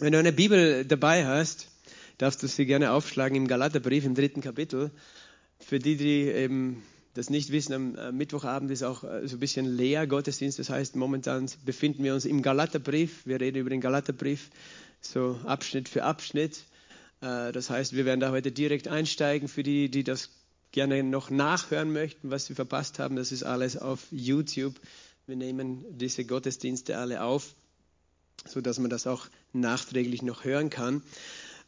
Wenn du eine Bibel dabei hast, darfst du sie gerne aufschlagen im Galaterbrief im dritten Kapitel. Für die, die eben das nicht wissen, am Mittwochabend ist auch äh, so ein bisschen leer Gottesdienst. Das heißt, momentan befinden wir uns im Galaterbrief. Wir reden über den Galaterbrief so Abschnitt für Abschnitt. Äh, das heißt, wir werden da heute direkt einsteigen. Für die, die das gerne noch nachhören möchten, was sie verpasst haben, das ist alles auf YouTube. Wir nehmen diese Gottesdienste alle auf, sodass man das auch nachträglich noch hören kann.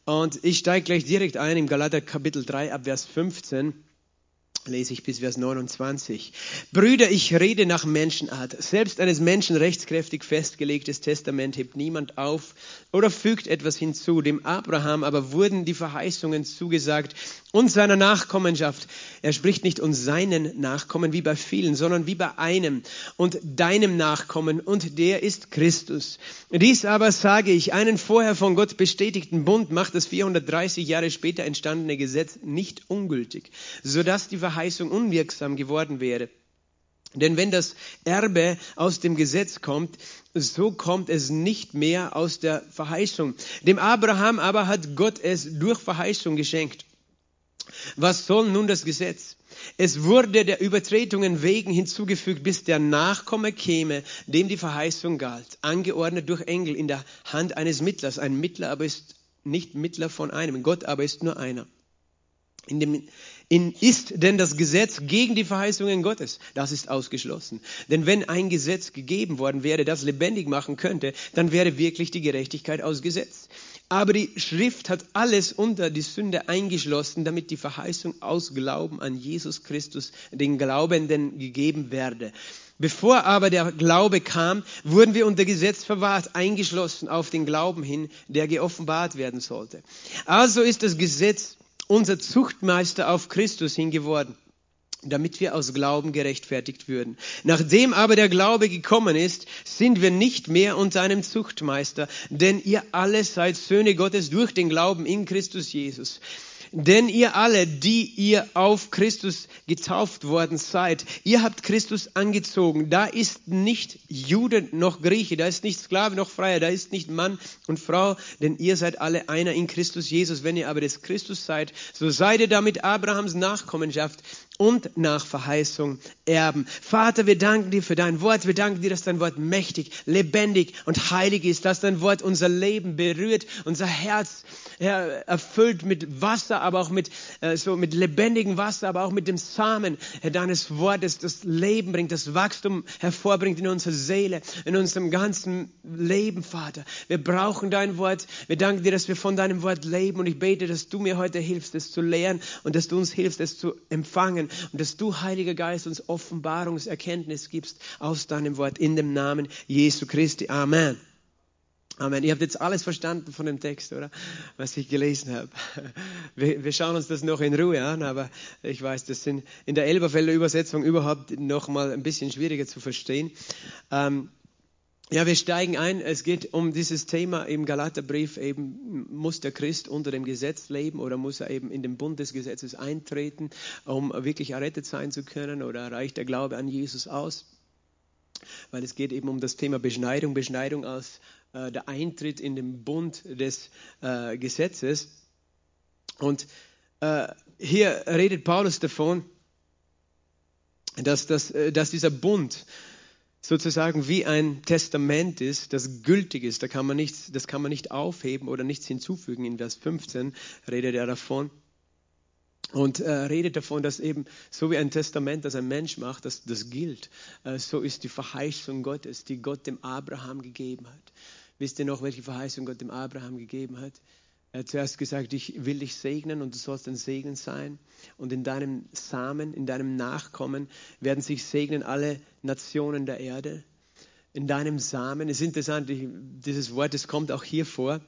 Und ich steige gleich direkt ein im Galater Kapitel 3 ab Vers 15 lese ich bis Vers 29. Brüder, ich rede nach Menschenart. Selbst eines Menschen rechtskräftig festgelegtes Testament hebt niemand auf oder fügt etwas hinzu. Dem Abraham aber wurden die Verheißungen zugesagt und seiner Nachkommenschaft. Er spricht nicht um seinen Nachkommen wie bei vielen, sondern wie bei einem und deinem Nachkommen und der ist Christus. Dies aber sage ich, einen vorher von Gott bestätigten Bund macht das 430 Jahre später entstandene Gesetz nicht ungültig, sodass die Verheißung unwirksam geworden wäre. Denn wenn das Erbe aus dem Gesetz kommt, so kommt es nicht mehr aus der Verheißung. Dem Abraham aber hat Gott es durch Verheißung geschenkt. Was soll nun das Gesetz? Es wurde der Übertretungen wegen hinzugefügt, bis der Nachkomme käme, dem die Verheißung galt, angeordnet durch Engel in der Hand eines Mittlers. Ein Mittler aber ist nicht Mittler von einem, Gott aber ist nur einer. In dem, in, ist denn das Gesetz gegen die Verheißungen Gottes? Das ist ausgeschlossen. Denn wenn ein Gesetz gegeben worden wäre, das lebendig machen könnte, dann wäre wirklich die Gerechtigkeit ausgesetzt. Aber die Schrift hat alles unter die Sünde eingeschlossen, damit die Verheißung aus Glauben an Jesus Christus den Glaubenden gegeben werde. Bevor aber der Glaube kam, wurden wir unter Gesetz verwahrt, eingeschlossen auf den Glauben hin, der geoffenbart werden sollte. Also ist das Gesetz unser Zuchtmeister auf Christus hingeworden damit wir aus Glauben gerechtfertigt würden. Nachdem aber der Glaube gekommen ist, sind wir nicht mehr unter einem Zuchtmeister, denn ihr alle seid Söhne Gottes durch den Glauben in Christus Jesus. Denn ihr alle, die ihr auf Christus getauft worden seid, ihr habt Christus angezogen. Da ist nicht Jude noch Grieche, da ist nicht Sklave noch Freier, da ist nicht Mann und Frau, denn ihr seid alle einer in Christus Jesus. Wenn ihr aber des Christus seid, so seid ihr damit Abrahams Nachkommenschaft und nach Verheißung erben. Vater, wir danken dir für dein Wort. Wir danken dir, dass dein Wort mächtig, lebendig und heilig ist, dass dein Wort unser Leben berührt, unser Herz Herr, erfüllt mit Wasser, aber auch mit, äh, so mit lebendigem Wasser, aber auch mit dem Samen Herr, deines Wortes, das Leben bringt, das Wachstum hervorbringt in unsere Seele, in unserem ganzen Leben, Vater. Wir brauchen dein Wort. Wir danken dir, dass wir von deinem Wort leben und ich bete, dass du mir heute hilfst, es zu lehren und dass du uns hilfst, es zu empfangen und dass du, Heiliger Geist, uns Offenbarungserkenntnis gibst aus deinem Wort in dem Namen Jesu Christi. Amen. Amen. Ihr habt jetzt alles verstanden von dem Text, oder? Was ich gelesen habe. Wir, wir, schauen uns das noch in Ruhe an, aber ich weiß, das sind in der Elberfelder Übersetzung überhaupt noch mal ein bisschen schwieriger zu verstehen. Ähm, ja, wir steigen ein. Es geht um dieses Thema im Galaterbrief eben, muss der Christ unter dem Gesetz leben oder muss er eben in den Bund des Gesetzes eintreten, um wirklich errettet sein zu können oder reicht der Glaube an Jesus aus? Weil es geht eben um das Thema Beschneidung, Beschneidung als äh, der Eintritt in den Bund des äh, Gesetzes. Und äh, hier redet Paulus davon, dass, dass, äh, dass dieser Bund sozusagen wie ein Testament ist, das gültig ist. Da kann man nichts, das kann man nicht aufheben oder nichts hinzufügen. In Vers 15 redet er davon. Und äh, redet davon, dass eben so wie ein Testament, das ein Mensch macht, dass das gilt. Äh, so ist die Verheißung Gottes, die Gott dem Abraham gegeben hat. Wisst ihr noch, welche Verheißung Gott dem Abraham gegeben hat? Er hat zuerst gesagt, ich will dich segnen und du sollst ein Segen sein. Und in deinem Samen, in deinem Nachkommen werden sich segnen alle Nationen der Erde. In deinem Samen, es ist interessant, dieses Wort, es kommt auch hier vor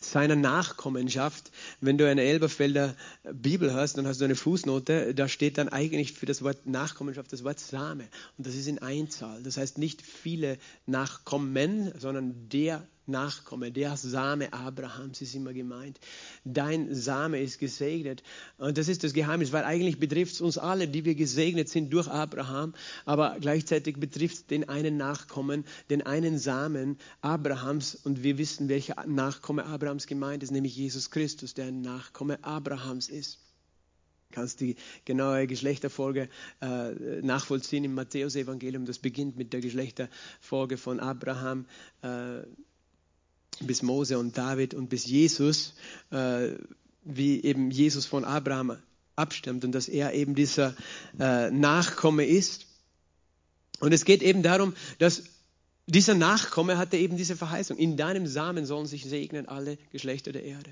seiner Nachkommenschaft. Wenn du eine Elberfelder Bibel hast, dann hast du eine Fußnote, da steht dann eigentlich für das Wort Nachkommenschaft das Wort Same. Und das ist in Einzahl. Das heißt nicht viele Nachkommen, sondern der Nachkomme, der Same Abrahams ist immer gemeint. Dein Same ist gesegnet. Und das ist das Geheimnis, weil eigentlich betrifft es uns alle, die wir gesegnet sind durch Abraham, aber gleichzeitig betrifft es den einen Nachkommen, den einen Samen Abrahams. Und wir wissen, welcher Nachkomme Abrahams gemeint ist, nämlich Jesus Christus, der ein Nachkomme Abrahams ist kannst die genaue Geschlechterfolge äh, nachvollziehen im Matthäusevangelium. Das beginnt mit der Geschlechterfolge von Abraham äh, bis Mose und David und bis Jesus, äh, wie eben Jesus von Abraham abstammt und dass er eben dieser äh, Nachkomme ist. Und es geht eben darum, dass dieser Nachkomme hatte eben diese Verheißung. In deinem Samen sollen sich segnen alle Geschlechter der Erde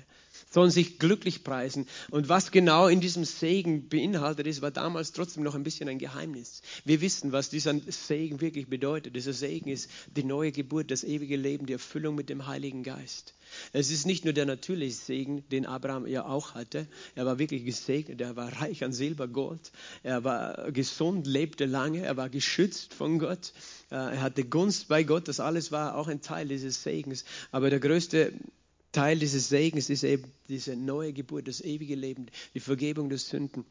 sollen sich glücklich preisen. Und was genau in diesem Segen beinhaltet ist, war damals trotzdem noch ein bisschen ein Geheimnis. Wir wissen, was dieser Segen wirklich bedeutet. Dieser Segen ist die neue Geburt, das ewige Leben, die Erfüllung mit dem Heiligen Geist. Es ist nicht nur der natürliche Segen, den Abraham ja auch hatte. Er war wirklich gesegnet. Er war reich an Silber, Gold. Er war gesund, lebte lange. Er war geschützt von Gott. Äh, er hatte Gunst bei Gott. Das alles war auch ein Teil dieses Segens. Aber der größte Teil dieses Segens ist eben diese neue Geburt, das ewige Leben, die Vergebung der Sünden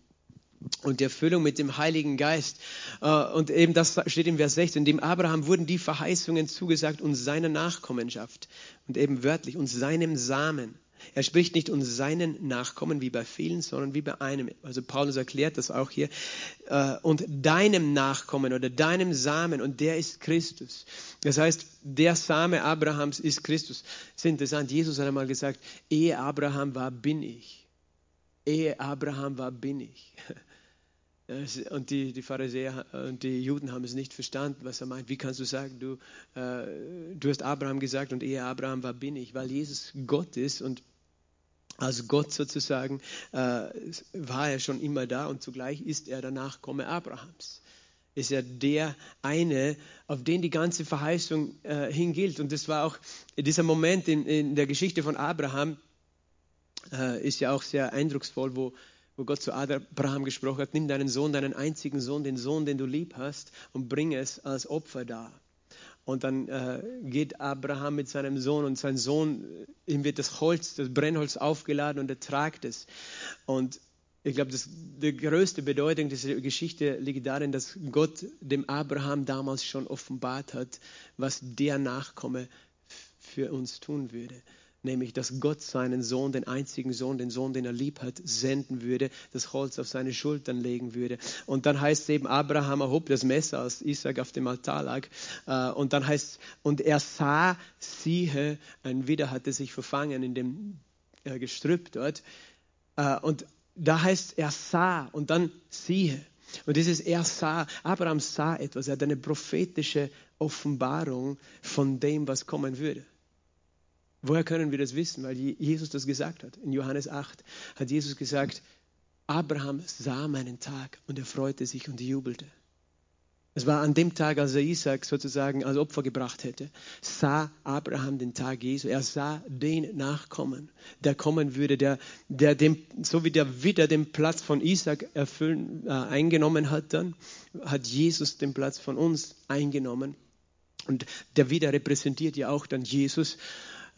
und die Erfüllung mit dem Heiligen Geist. Äh, und eben das steht im Vers 16, dem Abraham wurden die Verheißungen zugesagt und seiner Nachkommenschaft und eben wörtlich und seinem Samen. Er spricht nicht um seinen Nachkommen wie bei vielen, sondern wie bei einem. Also Paulus erklärt das auch hier. Äh, und deinem Nachkommen oder deinem Samen und der ist Christus. Das heißt, der Same Abrahams ist Christus. Das ist interessant. Jesus hat einmal gesagt, ehe Abraham war, bin ich. Ehe Abraham war, bin ich. Und die, die Pharisäer und die Juden haben es nicht verstanden, was er meint. Wie kannst du sagen, du, äh, du hast Abraham gesagt und ehe Abraham war, bin ich, weil Jesus Gott ist und als Gott sozusagen äh, war er schon immer da und zugleich ist er der Nachkomme Abrahams. Ist er der eine, auf den die ganze Verheißung äh, hingilt. Und das war auch dieser Moment in, in der Geschichte von Abraham, äh, ist ja auch sehr eindrucksvoll, wo, wo Gott zu Abraham gesprochen hat, nimm deinen Sohn, deinen einzigen Sohn, den Sohn, den du lieb hast, und bring es als Opfer dar. Und dann äh, geht Abraham mit seinem Sohn und sein Sohn, äh, ihm wird das Holz, das Brennholz aufgeladen und er tragt es. Und ich glaube, die größte Bedeutung dieser Geschichte liegt darin, dass Gott dem Abraham damals schon offenbart hat, was der Nachkomme für uns tun würde nämlich dass Gott seinen Sohn, den einzigen Sohn, den Sohn, den er lieb hat, senden würde, das Holz auf seine Schultern legen würde. Und dann heißt es eben, Abraham erhob das Messer, als Isaac auf dem Altar lag. Äh, und dann heißt und er sah, siehe, ein Widder hatte sich verfangen in dem äh, Gestrüpp dort. Äh, und da heißt er sah und dann siehe. Und dieses er sah, Abraham sah etwas, er hat eine prophetische Offenbarung von dem, was kommen würde. Woher können wir das wissen? Weil Jesus das gesagt hat. In Johannes 8 hat Jesus gesagt, Abraham sah meinen Tag und er freute sich und jubelte. Es war an dem Tag, als er Isaac sozusagen als Opfer gebracht hätte, sah Abraham den Tag Jesu. Er sah den Nachkommen, der kommen würde, der, der dem, so wie der Widder den Platz von Isaac erfüllen, äh, eingenommen hat, dann hat Jesus den Platz von uns eingenommen. Und der Widder repräsentiert ja auch dann Jesus.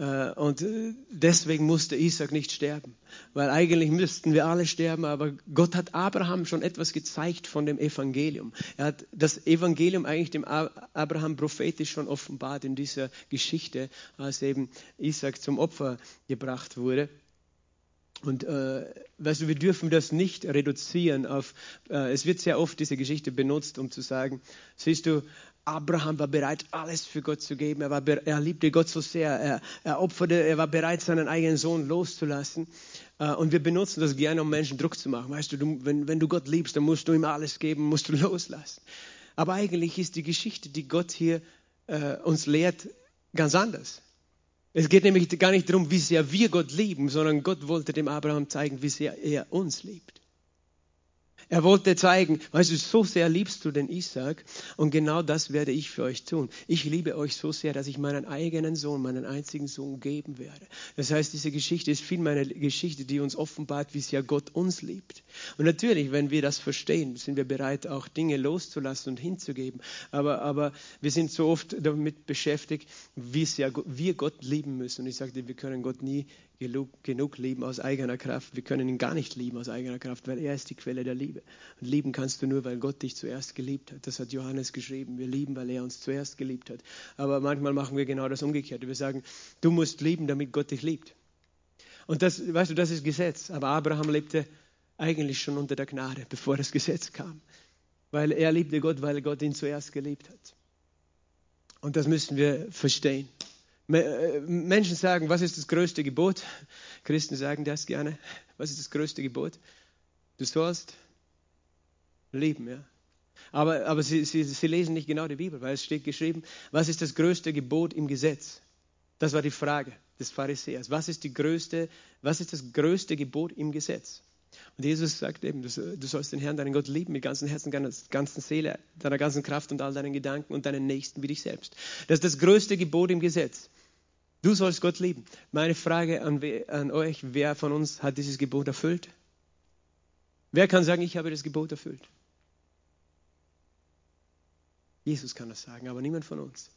Äh, und äh, deswegen musste Isaac nicht sterben, weil eigentlich müssten wir alle sterben, aber Gott hat Abraham schon etwas gezeigt von dem Evangelium. Er hat das Evangelium eigentlich dem Abraham prophetisch schon offenbart in dieser Geschichte, als eben Isaac zum Opfer gebracht wurde. Und äh, weißt du, wir dürfen das nicht reduzieren auf, äh, es wird sehr oft diese Geschichte benutzt, um zu sagen, siehst du, Abraham war bereit, alles für Gott zu geben. Er, war, er liebte Gott so sehr. Er, er opferte, er war bereit, seinen eigenen Sohn loszulassen. Äh, und wir benutzen das gerne, um Menschen Druck zu machen. Weißt du, du wenn, wenn du Gott liebst, dann musst du ihm alles geben, musst du loslassen. Aber eigentlich ist die Geschichte, die Gott hier äh, uns lehrt, ganz anders. Es geht nämlich gar nicht darum, wie sehr wir Gott lieben, sondern Gott wollte dem Abraham zeigen, wie sehr er uns liebt. Er wollte zeigen, weißt du, so sehr liebst du den Isaac und genau das werde ich für euch tun. Ich liebe euch so sehr, dass ich meinen eigenen Sohn, meinen einzigen Sohn geben werde. Das heißt, diese Geschichte ist viel meine Geschichte, die uns offenbart, wie sehr Gott uns liebt. Und natürlich, wenn wir das verstehen, sind wir bereit, auch Dinge loszulassen und hinzugeben. Aber, aber wir sind so oft damit beschäftigt, wie sehr wir Gott lieben müssen. Und ich sagte, wir können Gott nie genug, lieben aus eigener Kraft. Wir können ihn gar nicht lieben aus eigener Kraft, weil er ist die Quelle der Liebe. Und lieben kannst du nur, weil Gott dich zuerst geliebt hat. Das hat Johannes geschrieben. Wir lieben, weil er uns zuerst geliebt hat. Aber manchmal machen wir genau das Umgekehrte. Wir sagen, du musst lieben, damit Gott dich liebt. Und das, weißt du, das ist Gesetz. Aber Abraham lebte eigentlich schon unter der Gnade, bevor das Gesetz kam. Weil er liebte Gott, weil Gott ihn zuerst geliebt hat. Und das müssen wir verstehen. Äh, Menschen sagen, was ist das größte Gebot? Christen sagen das gerne. Was ist das größte Gebot? Du sollst lieben, ja. Aber, aber sie, sie, sie lesen nicht genau die Bibel, weil es steht geschrieben, was ist das größte Gebot im Gesetz? Das war die Frage des Pharisäers. Was ist, die größte, was ist das größte Gebot im Gesetz? Und Jesus sagt eben, du sollst den Herrn, deinen Gott lieben mit ganzem Herzen, deiner ganzen Seele, deiner ganzen Kraft und all deinen Gedanken und deinen Nächsten wie dich selbst. Das ist das größte Gebot im Gesetz. Du sollst Gott lieben. Meine Frage an, an euch, wer von uns hat dieses Gebot erfüllt? Wer kann sagen, ich habe das Gebot erfüllt? Jesus kann das sagen, aber niemand von uns.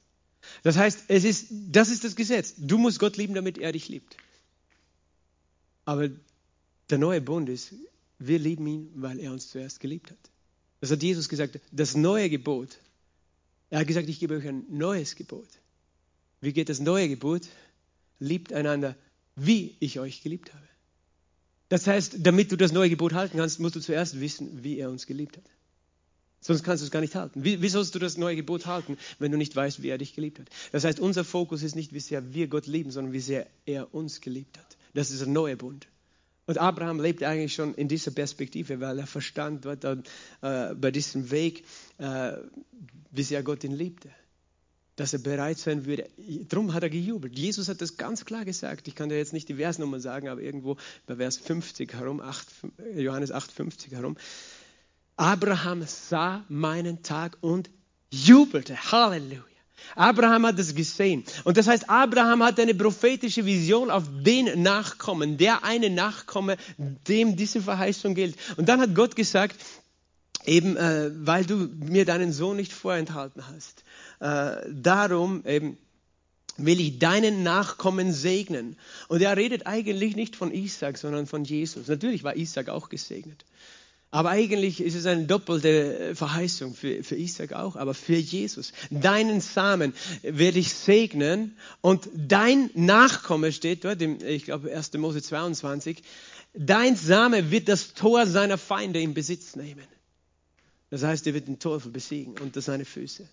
Das heißt, es ist, das ist das Gesetz. Du musst Gott lieben, damit er dich liebt. Aber der neue Bund ist, wir lieben ihn, weil er uns zuerst geliebt hat. Das hat Jesus gesagt, das neue Gebot. Er hat gesagt, ich gebe euch ein neues Gebot. Wie geht das neue Gebot? Liebt einander, wie ich euch geliebt habe. Das heißt, damit du das neue Gebot halten kannst, musst du zuerst wissen, wie er uns geliebt hat. Sonst kannst du es gar nicht halten. Wie, wie, sollst du das neue Gebot halten, wenn du nicht weißt, wie er dich geliebt hat? Das heißt, unser Fokus ist nicht, wie sehr wir Gott lieben, sondern wie sehr er uns geliebt hat. Das ist ein neuer Bund. Und Abraham lebt eigentlich schon in dieser Perspektive, weil er verstand wird, äh, bei diesem Weg, äh, wie sehr Gott ihn liebte dass er bereit sein würde. Darum hat er gejubelt. Jesus hat das ganz klar gesagt. Ich kann dir jetzt nicht die Versnummer sagen, aber irgendwo bei Vers 50 herum, 8, Johannes 8, 50 herum. Abraham sah meinen Tag und jubelte. Halleluja. Abraham hat das gesehen. Und das heißt, Abraham hat eine prophetische Vision auf den Nachkommen, der eine Nachkomme, dem diese Verheißung gilt. Und dann hat Gott gesagt, eben äh, weil du mir deinen Sohn nicht vorenthalten hast, äh, darum eben will ich deinen Nachkommen segnen. Und er redet eigentlich nicht von Isaac, sondern von Jesus. Natürlich war Isaac auch gesegnet. Aber eigentlich ist es eine doppelte Verheißung für, für Isaac auch, aber für Jesus. Deinen Samen werde ich segnen und dein Nachkomme steht dort, im, ich glaube 1. Mose 22, dein Same wird das Tor seiner Feinde in Besitz nehmen. Das heißt, er wird den Teufel besiegen unter seine Füße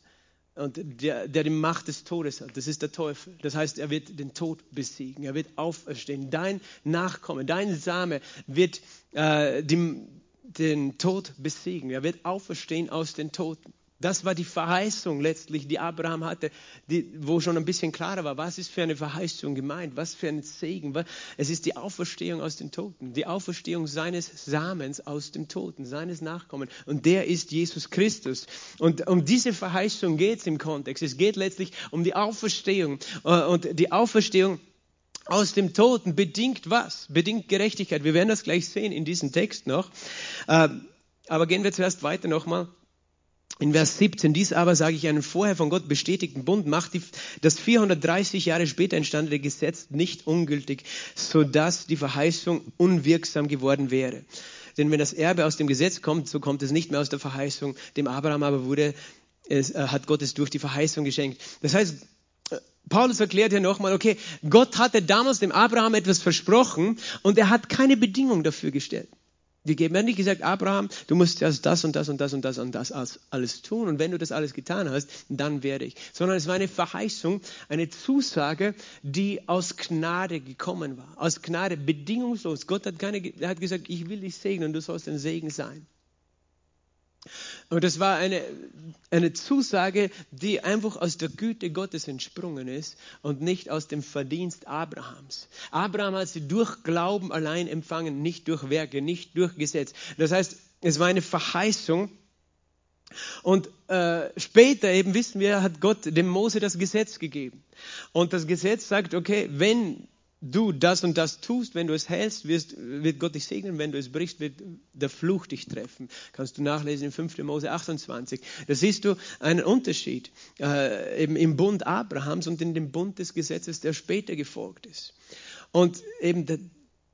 und der, der die Macht des Todes hat, das ist der Teufel. Das heißt, er wird den Tod besiegen, er wird auferstehen. Dein Nachkomme, dein Same wird äh, die, den Tod besiegen, er wird auferstehen aus den Toten. Das war die Verheißung letztlich, die Abraham hatte, die, wo schon ein bisschen klarer war, was ist für eine Verheißung gemeint, was für ein Segen. Es ist die Auferstehung aus den Toten, die Auferstehung seines Samens aus dem Toten, seines Nachkommen. Und der ist Jesus Christus. Und um diese Verheißung geht es im Kontext. Es geht letztlich um die Auferstehung. Äh, und die Auferstehung aus dem Toten bedingt was? Bedingt Gerechtigkeit. Wir werden das gleich sehen in diesem Text noch. Äh, aber gehen wir zuerst weiter nochmal in Vers 17, dies aber sage ich einen vorher von Gott bestätigten Bund macht die, das 430 Jahre später entstandene Gesetz nicht ungültig, sodass die Verheißung unwirksam geworden wäre. Denn wenn das Erbe aus dem Gesetz kommt, so kommt es nicht mehr aus der Verheißung. Dem Abraham aber wurde, es, äh, hat Gott es durch die Verheißung geschenkt. Das heißt, äh, Paulus erklärt hier nochmal, okay, Gott hatte damals dem Abraham etwas versprochen und er hat keine Bedingung dafür gestellt Er hat nicht gesagt, Abraham, du musst erst das und das und das und das und das alles tun. Und wenn du das alles getan hast, dann werde ich. Sondern es war eine Verheißung, eine Zusage, die aus Gnade gekommen war. Aus Gnade, bedingungslos. Gott hat, keine, hat gesagt, ich will dich segnen und du sollst ein Segen sein. Und das war eine, eine Zusage, die einfach aus der Güte Gottes entsprungen ist und nicht aus dem Verdienst Abrahams. Abraham hat sie durch Glauben allein empfangen, nicht durch Werke, nicht durch Gesetz. Das heißt, es war eine Verheißung. Und äh, später eben wissen wir, hat Gott dem Mose das Gesetz gegeben. Und das Gesetz sagt, okay, wenn du das und das tust, wenn du es hältst, wirst, wird Gott dich segnen, wenn du es brichst, wird der Fluch dich treffen. Kannst du nachlesen in 5. Mose 28. Da siehst du einen Unterschied äh, eben im Bund Abrahams und in dem Bund des Gesetzes, der später gefolgt ist. Und eben der,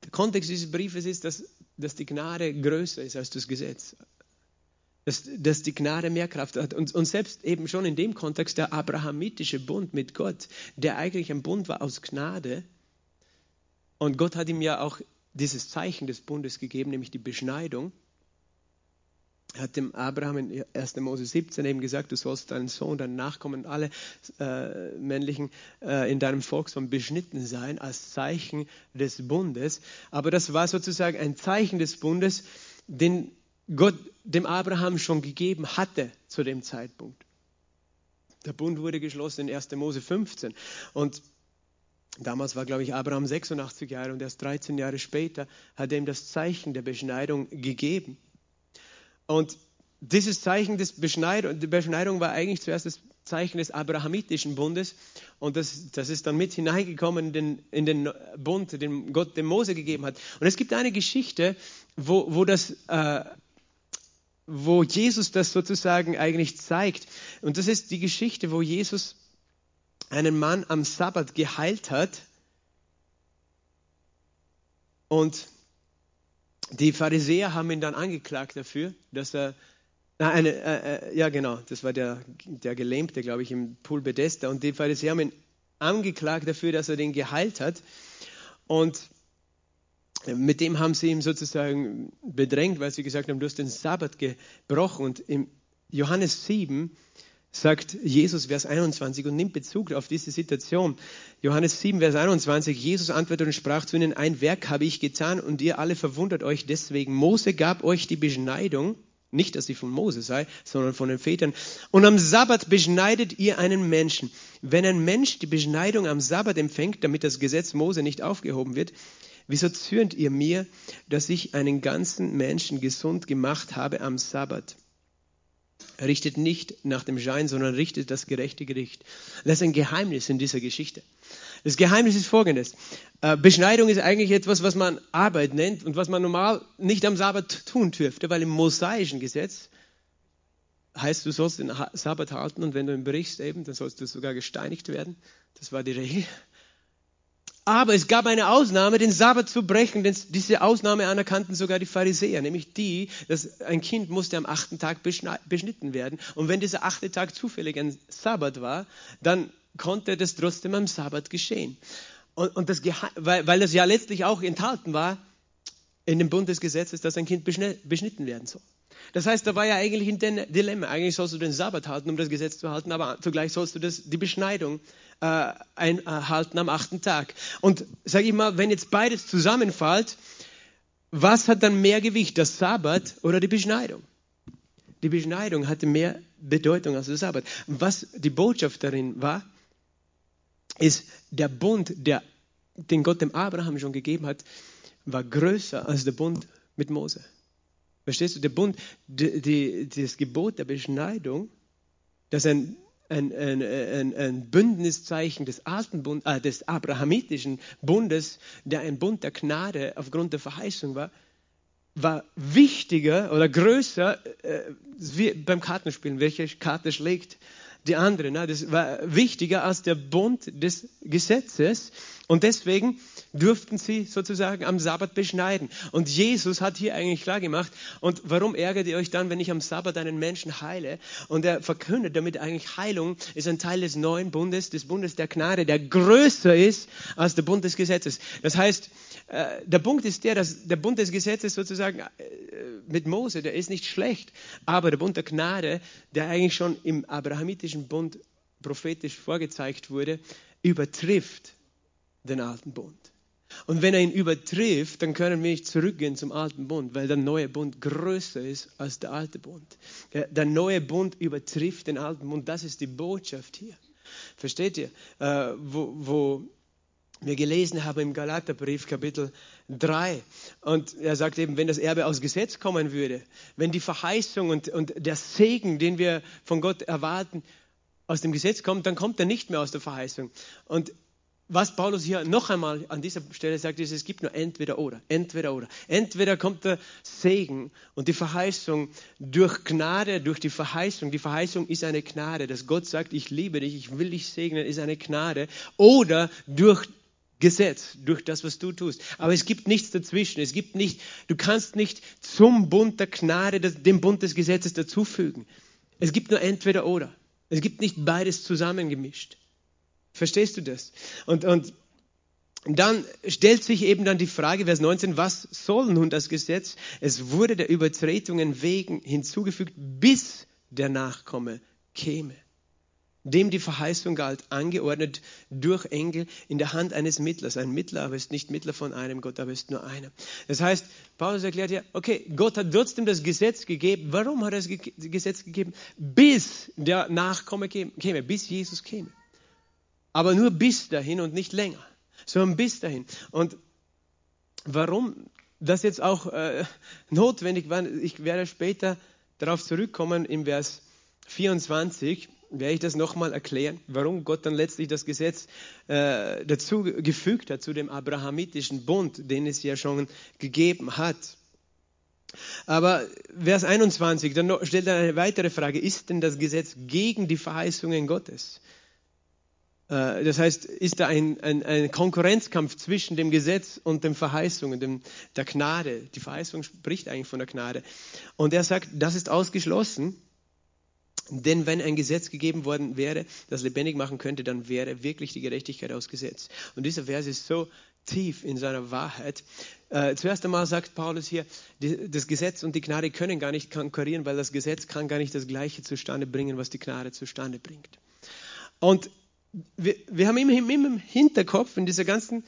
der Kontext dieses Briefes ist, dass, dass die Gnade größer ist als das Gesetz. Dass, dass die Gnade mehr Kraft hat. Und, und selbst eben schon in dem Kontext der abrahamitische Bund mit Gott, der eigentlich ein Bund war aus Gnade, und Gott hat ihm ja auch dieses Zeichen des Bundes gegeben, nämlich die Beschneidung. Er hat dem Abraham in 1. Mose 17 eben gesagt, du sollst deinen Sohn, deinen Nachkommen, alle äh, männlichen äh, in deinem Volksstamm beschnitten sein, als Zeichen des Bundes. Aber das war sozusagen ein Zeichen des Bundes, den Gott dem Abraham schon gegeben hatte zu dem Zeitpunkt. Der Bund wurde geschlossen in 1. Mose 15. Und Damals war, glaube ich, Abraham 86 Jahre und erst 13 Jahre später hat er ihm das Zeichen der Beschneidung gegeben. Und dieses Zeichen des Beschneidung, der Beschneidung war eigentlich zuerst das Zeichen des abrahamitischen Bundes und das, das ist dann mit hineingekommen in den, in den Bund, den Gott dem Mose gegeben hat. Und es gibt eine Geschichte, wo, wo das äh, wo Jesus das sozusagen eigentlich zeigt. Und das ist die Geschichte, wo Jesus einen Mann am Sabbat geheilt hat und die Pharisäer haben ihn dann angeklagt dafür, dass er, na, eine, äh, äh, ja genau, das war der, der Gelähmte, glaube ich, im Pool Bethesda und die Pharisäer haben ihn angeklagt dafür, dass er den geheilt hat und mit dem haben sie ihn sozusagen bedrängt, weil sie gesagt haben, du hast den Sabbat gebrochen und im Johannes 7 sagt Jesus, Vers 21, und nimmt Bezug auf diese Situation. Johannes 7, Vers 21, Jesus antwortete und sprach zu ihnen, ein Werk habe ich getan und ihr alle verwundert euch deswegen. Mose gab euch die Beschneidung, nicht, dass sie von Mose sei, sondern von den Vätern. Und am Sabbat beschneidet ihr einen Menschen. Wenn ein Mensch die Beschneidung am Sabbat empfängt, damit das Gesetz Mose nicht aufgehoben wird, wieso zürnt ihr mir, dass ich einen ganzen Menschen gesund gemacht habe am Sabbat? Richtet nicht nach dem Schein, sondern richtet das gerechte Gericht. Das ist ein Geheimnis in dieser Geschichte. Das Geheimnis ist folgendes. Äh, Beschneidung ist eigentlich etwas, was man Arbeit nennt und was man normal nicht am Sabbat tun dürfte, weil im mosaischen Gesetz heißt, du sollst den Sabbat halten und wenn du ihn brichst eben, dann sollst du sogar gesteinigt werden. Das war die Regel. Aber es gab eine Ausnahme, den Sabbat zu brechen, denn diese Ausnahme anerkannten sogar die Pharisäer, nämlich die, dass ein Kind musste am achten Tag beschnitten werden. Und wenn dieser achte Tag zufällig ein Sabbat war, dann konnte das trotzdem am Sabbat geschehen. Und, und das, weil, weil das ja letztlich auch enthalten war in dem Bund des Gesetzes, dass ein Kind beschnitten werden soll. Das heißt, da war ja eigentlich ein Dilemma. Eigentlich sollst du den Sabbat halten, um das Gesetz zu halten, aber zugleich sollst du das, die Beschneidung äh, einhalten am achten Tag. Und sage ich mal, wenn jetzt beides zusammenfällt, was hat dann mehr Gewicht, das Sabbat oder die Beschneidung? Die Beschneidung hatte mehr Bedeutung als der Sabbat. Was die Botschaft darin war, ist der Bund, der, den Gott dem Abraham schon gegeben hat, war größer als der Bund mit Mose. Verstehst du? Der Bund, die, die, das Gebot der Beschneidung, das ein ein, ein, ein, ein Bündniszeichen des alten Bund, äh, des abrahamitischen Bundes, der ein Bund der Gnade aufgrund der Verheißung war, war wichtiger oder größer äh, wie beim Kartenspielen. Welche Karte schlägt die andere? Na, das war wichtiger als der Bund des Gesetzes. Und deswegen durften sie sozusagen am Sabbat beschneiden. Und Jesus hat hier eigentlich klar gemacht, und warum ärgert ihr euch dann, wenn ich am Sabbat einen Menschen heile? Und er verkündet damit eigentlich, Heilung ist ein Teil des neuen Bundes, des Bundes der Gnade, der größer ist als der Bund des Gesetzes. Das heißt, äh, der Punkt ist der, dass der Bund des Gesetzes sozusagen äh, mit Mose, der ist nicht schlecht, aber der Bund der Gnade, der eigentlich schon im abrahamitischen Bund prophetisch vorgezeigt wurde, übertrifft den alten Bund. Und wenn er ihn übertrifft, dann können wir nicht zurückgehen zum alten Bund, weil der neue Bund größer ist als der alte Bund. Der, neue Bund übertrifft den alten Bund. Das ist die Botschaft hier. Versteht ihr? Äh, wo, wo wir gelesen haben im Galaterbrief Kapitel 3. Und er sagt eben, wenn das Erbe aus Gesetz kommen würde, wenn die Verheißung und, und der Segen, den wir von Gott erwarten, aus dem Gesetz kommt, dann kommt er nicht mehr aus der Verheißung. Und was Paulus hier noch einmal an dieser Stelle sagt, ist, es gibt nur entweder oder, entweder oder. Entweder kommt der Segen und die Verheißung durch Gnade, durch die Verheißung. Die Verheißung ist eine Gnade, dass Gott sagt, ich liebe dich, ich will dich segnen, ist eine Gnade. Oder durch Gesetz, durch das, was du tust. Aber es gibt nichts dazwischen. Es gibt nicht, du kannst nicht zum Bund der Gnade, dem Bund des Gesetzes dazufügen. Es gibt nur entweder oder. Es gibt nicht beides zusammengemischt. Verstehst du das? Und, und dann stellt sich eben dann die Frage, Vers 19, was soll nun das Gesetz? Es wurde der Übertretungen wegen hinzugefügt, bis der Nachkomme käme dem die Verheißung galt, angeordnet durch Engel in der Hand eines Mittlers. Ein Mittler, aber ist nicht Mittler von einem Gott, aber ist nur einer. Das heißt, Paulus erklärt ja, okay, Gott hat trotzdem das Gesetz gegeben. Warum hat er das Gesetz gegeben? Bis der Nachkomme käme, bis Jesus käme. Aber nur bis dahin und nicht länger, sondern bis dahin. Und warum das jetzt auch äh, notwendig war, ich werde später darauf zurückkommen im Vers 24 werde ich das nochmal erklären, warum Gott dann letztlich das Gesetz äh, dazu gefügt hat, zu dem abrahamitischen Bund, den es ja schon gegeben hat. Aber Vers 21, dann stellt er eine weitere Frage, ist denn das Gesetz gegen die Verheißungen Gottes? Äh, das heißt, ist da ein, ein, ein, Konkurrenzkampf zwischen dem Gesetz und den Verheißungen, dem, der Gnade? Die Verheißung spricht eigentlich von der Gnade. Und er sagt, das ist ausgeschlossen. Denn wenn ein Gesetz gegeben worden wäre, das lebendig machen könnte, dann wäre wirklich die Gerechtigkeit aus Gesetz. Und dieser Vers ist so tief in seiner Wahrheit. Äh, zuerst einmal sagt Paulus hier, die, das Gesetz und die Gnade können gar nicht konkurrieren, weil das Gesetz kann gar nicht das Gleiche zustande bringen, was die Gnade zustande bringt. Und wir, wir haben immer, immer im Hinterkopf in dieser ganzen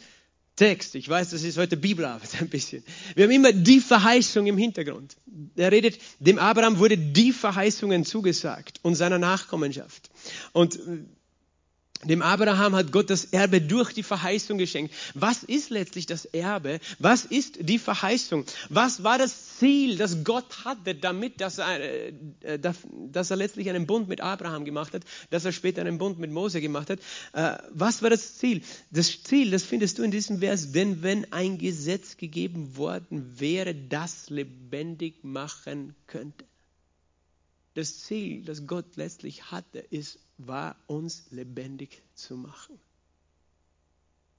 Text. Ich weiß, das ist heute Bibelarbeit ein bisschen. Wir haben immer die Verheißung im Hintergrund. Er redet, dem Abraham wurde die Verheißungen zugesagt und seiner Nachkommenschaft. Und dem Abraham hat Gott das Erbe durch die Verheißung geschenkt. Was ist letztlich das Erbe? Was ist die Verheißung? Was war das Ziel, das Gott hatte, damit, dass er, äh, dass er letztlich einen Bund mit Abraham gemacht hat, dass er später einen Bund mit Mose gemacht hat? Äh, was war das Ziel? Das Ziel, das findest du in diesem Vers, denn wenn ein Gesetz gegeben worden wäre, das lebendig machen könnte. Das Ziel, das Gott letztlich hatte, ist war, uns lebendig zu machen.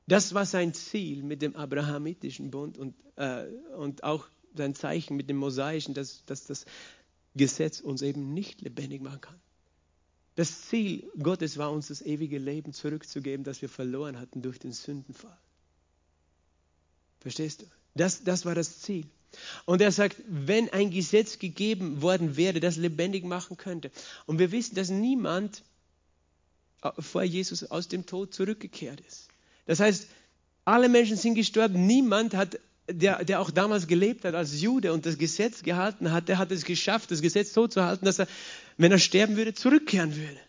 Das war sein Ziel mit dem abrahamitischen Bund und, äh, und auch sein Zeichen mit dem mosaischen, dass, dass das Gesetz uns eben nicht lebendig machen kann. Das Ziel Gottes war uns das ewige Leben zurückzugeben, das wir verloren hatten durch den Sündenfall. Verstehst du? Das, das war das Ziel. Und er sagt, wenn ein Gesetz gegeben worden wäre, das lebendig machen könnte. Und wir wissen, dass niemand vor Jesus aus dem Tod zurückgekehrt ist. Das heißt, alle Menschen sind gestorben. Niemand hat, der, der auch damals gelebt hat als Jude und das Gesetz gehalten hat, der hat es geschafft, das Gesetz so zu halten, dass er, wenn er sterben würde, zurückkehren würde.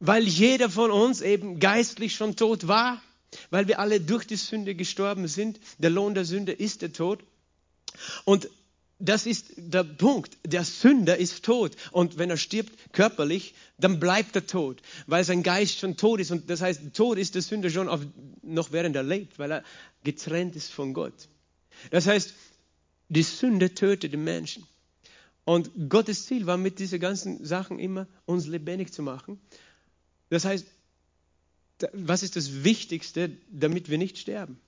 Weil jeder von uns eben geistlich schon tot war, weil wir alle durch die Sünde gestorben sind. Der Lohn der Sünde ist der Tod. Und das ist der Punkt. Der Sünder ist tot. Und wenn er stirbt körperlich, dann bleibt er tot, weil sein Geist schon tot ist. Und das heißt, tot ist der Sünder schon auf, noch während er lebt, weil er getrennt ist von Gott. Das heißt, die Sünde tötet den Menschen. Und Gottes Ziel war mit diesen ganzen Sachen immer, uns lebendig zu machen. Das heißt, was ist das Wichtigste, damit wir nicht sterben?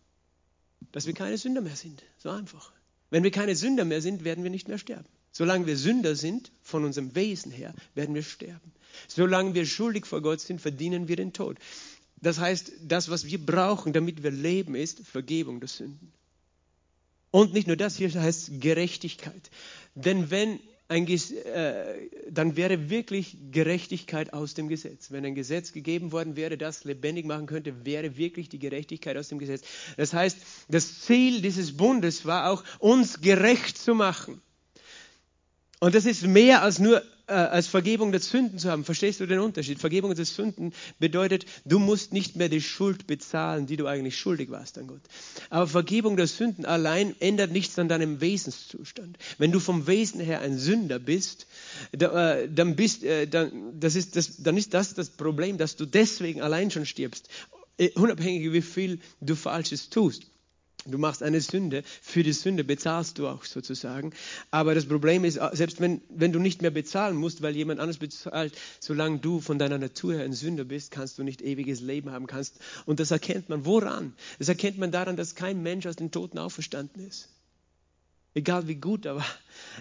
Dass wir keine Sünder mehr sind. So einfach. Wenn wir keine Sünder mehr sind, werden wir nicht mehr sterben. Solange wir Sünder sind, von unserem Wesen her, werden wir sterben. Solange wir schuldig vor Gott sind, verdienen wir den Tod. Das heißt, das, was wir brauchen, damit wir leben, ist Vergebung der Sünden. Und nicht nur das, hier heißt Gerechtigkeit. Denn wenn ein, äh, dann wäre wirklich Gerechtigkeit aus dem Gesetz. Wenn ein Gesetz gegeben worden wäre, das lebendig machen könnte, wäre wirklich die Gerechtigkeit aus dem Gesetz. Das heißt, das Ziel dieses Bundes war auch, uns gerecht zu machen. Und das ist mehr als nur äh, als Vergebung der Sünden zu haben. Verstehst du den Unterschied? Vergebung der Sünden bedeutet, du musst nicht mehr die Schuld bezahlen, die du eigentlich schuldig warst an Gott. Aber Vergebung der Sünden allein ändert nichts an deinem Wesenszustand. Wenn du vom Wesen her ein Sünder bist, äh, dann, bist, äh, dann, das ist das, dann ist das das Problem, dass du deswegen allein schon stirbst, unabhängig wie viel du Falsches tust. Du machst eine Sünde, für die Sünde bezahlst du auch sozusagen. Aber das Problem ist, selbst wenn, wenn du nicht mehr bezahlen musst, weil jemand anders bezahlt, solange du von deiner Natur her ein Sünder bist, kannst du nicht ewiges Leben haben kannst. Und das erkennt man woran? Das erkennt man daran, dass kein Mensch aus den Toten auferstanden ist. Egal wie gut er war.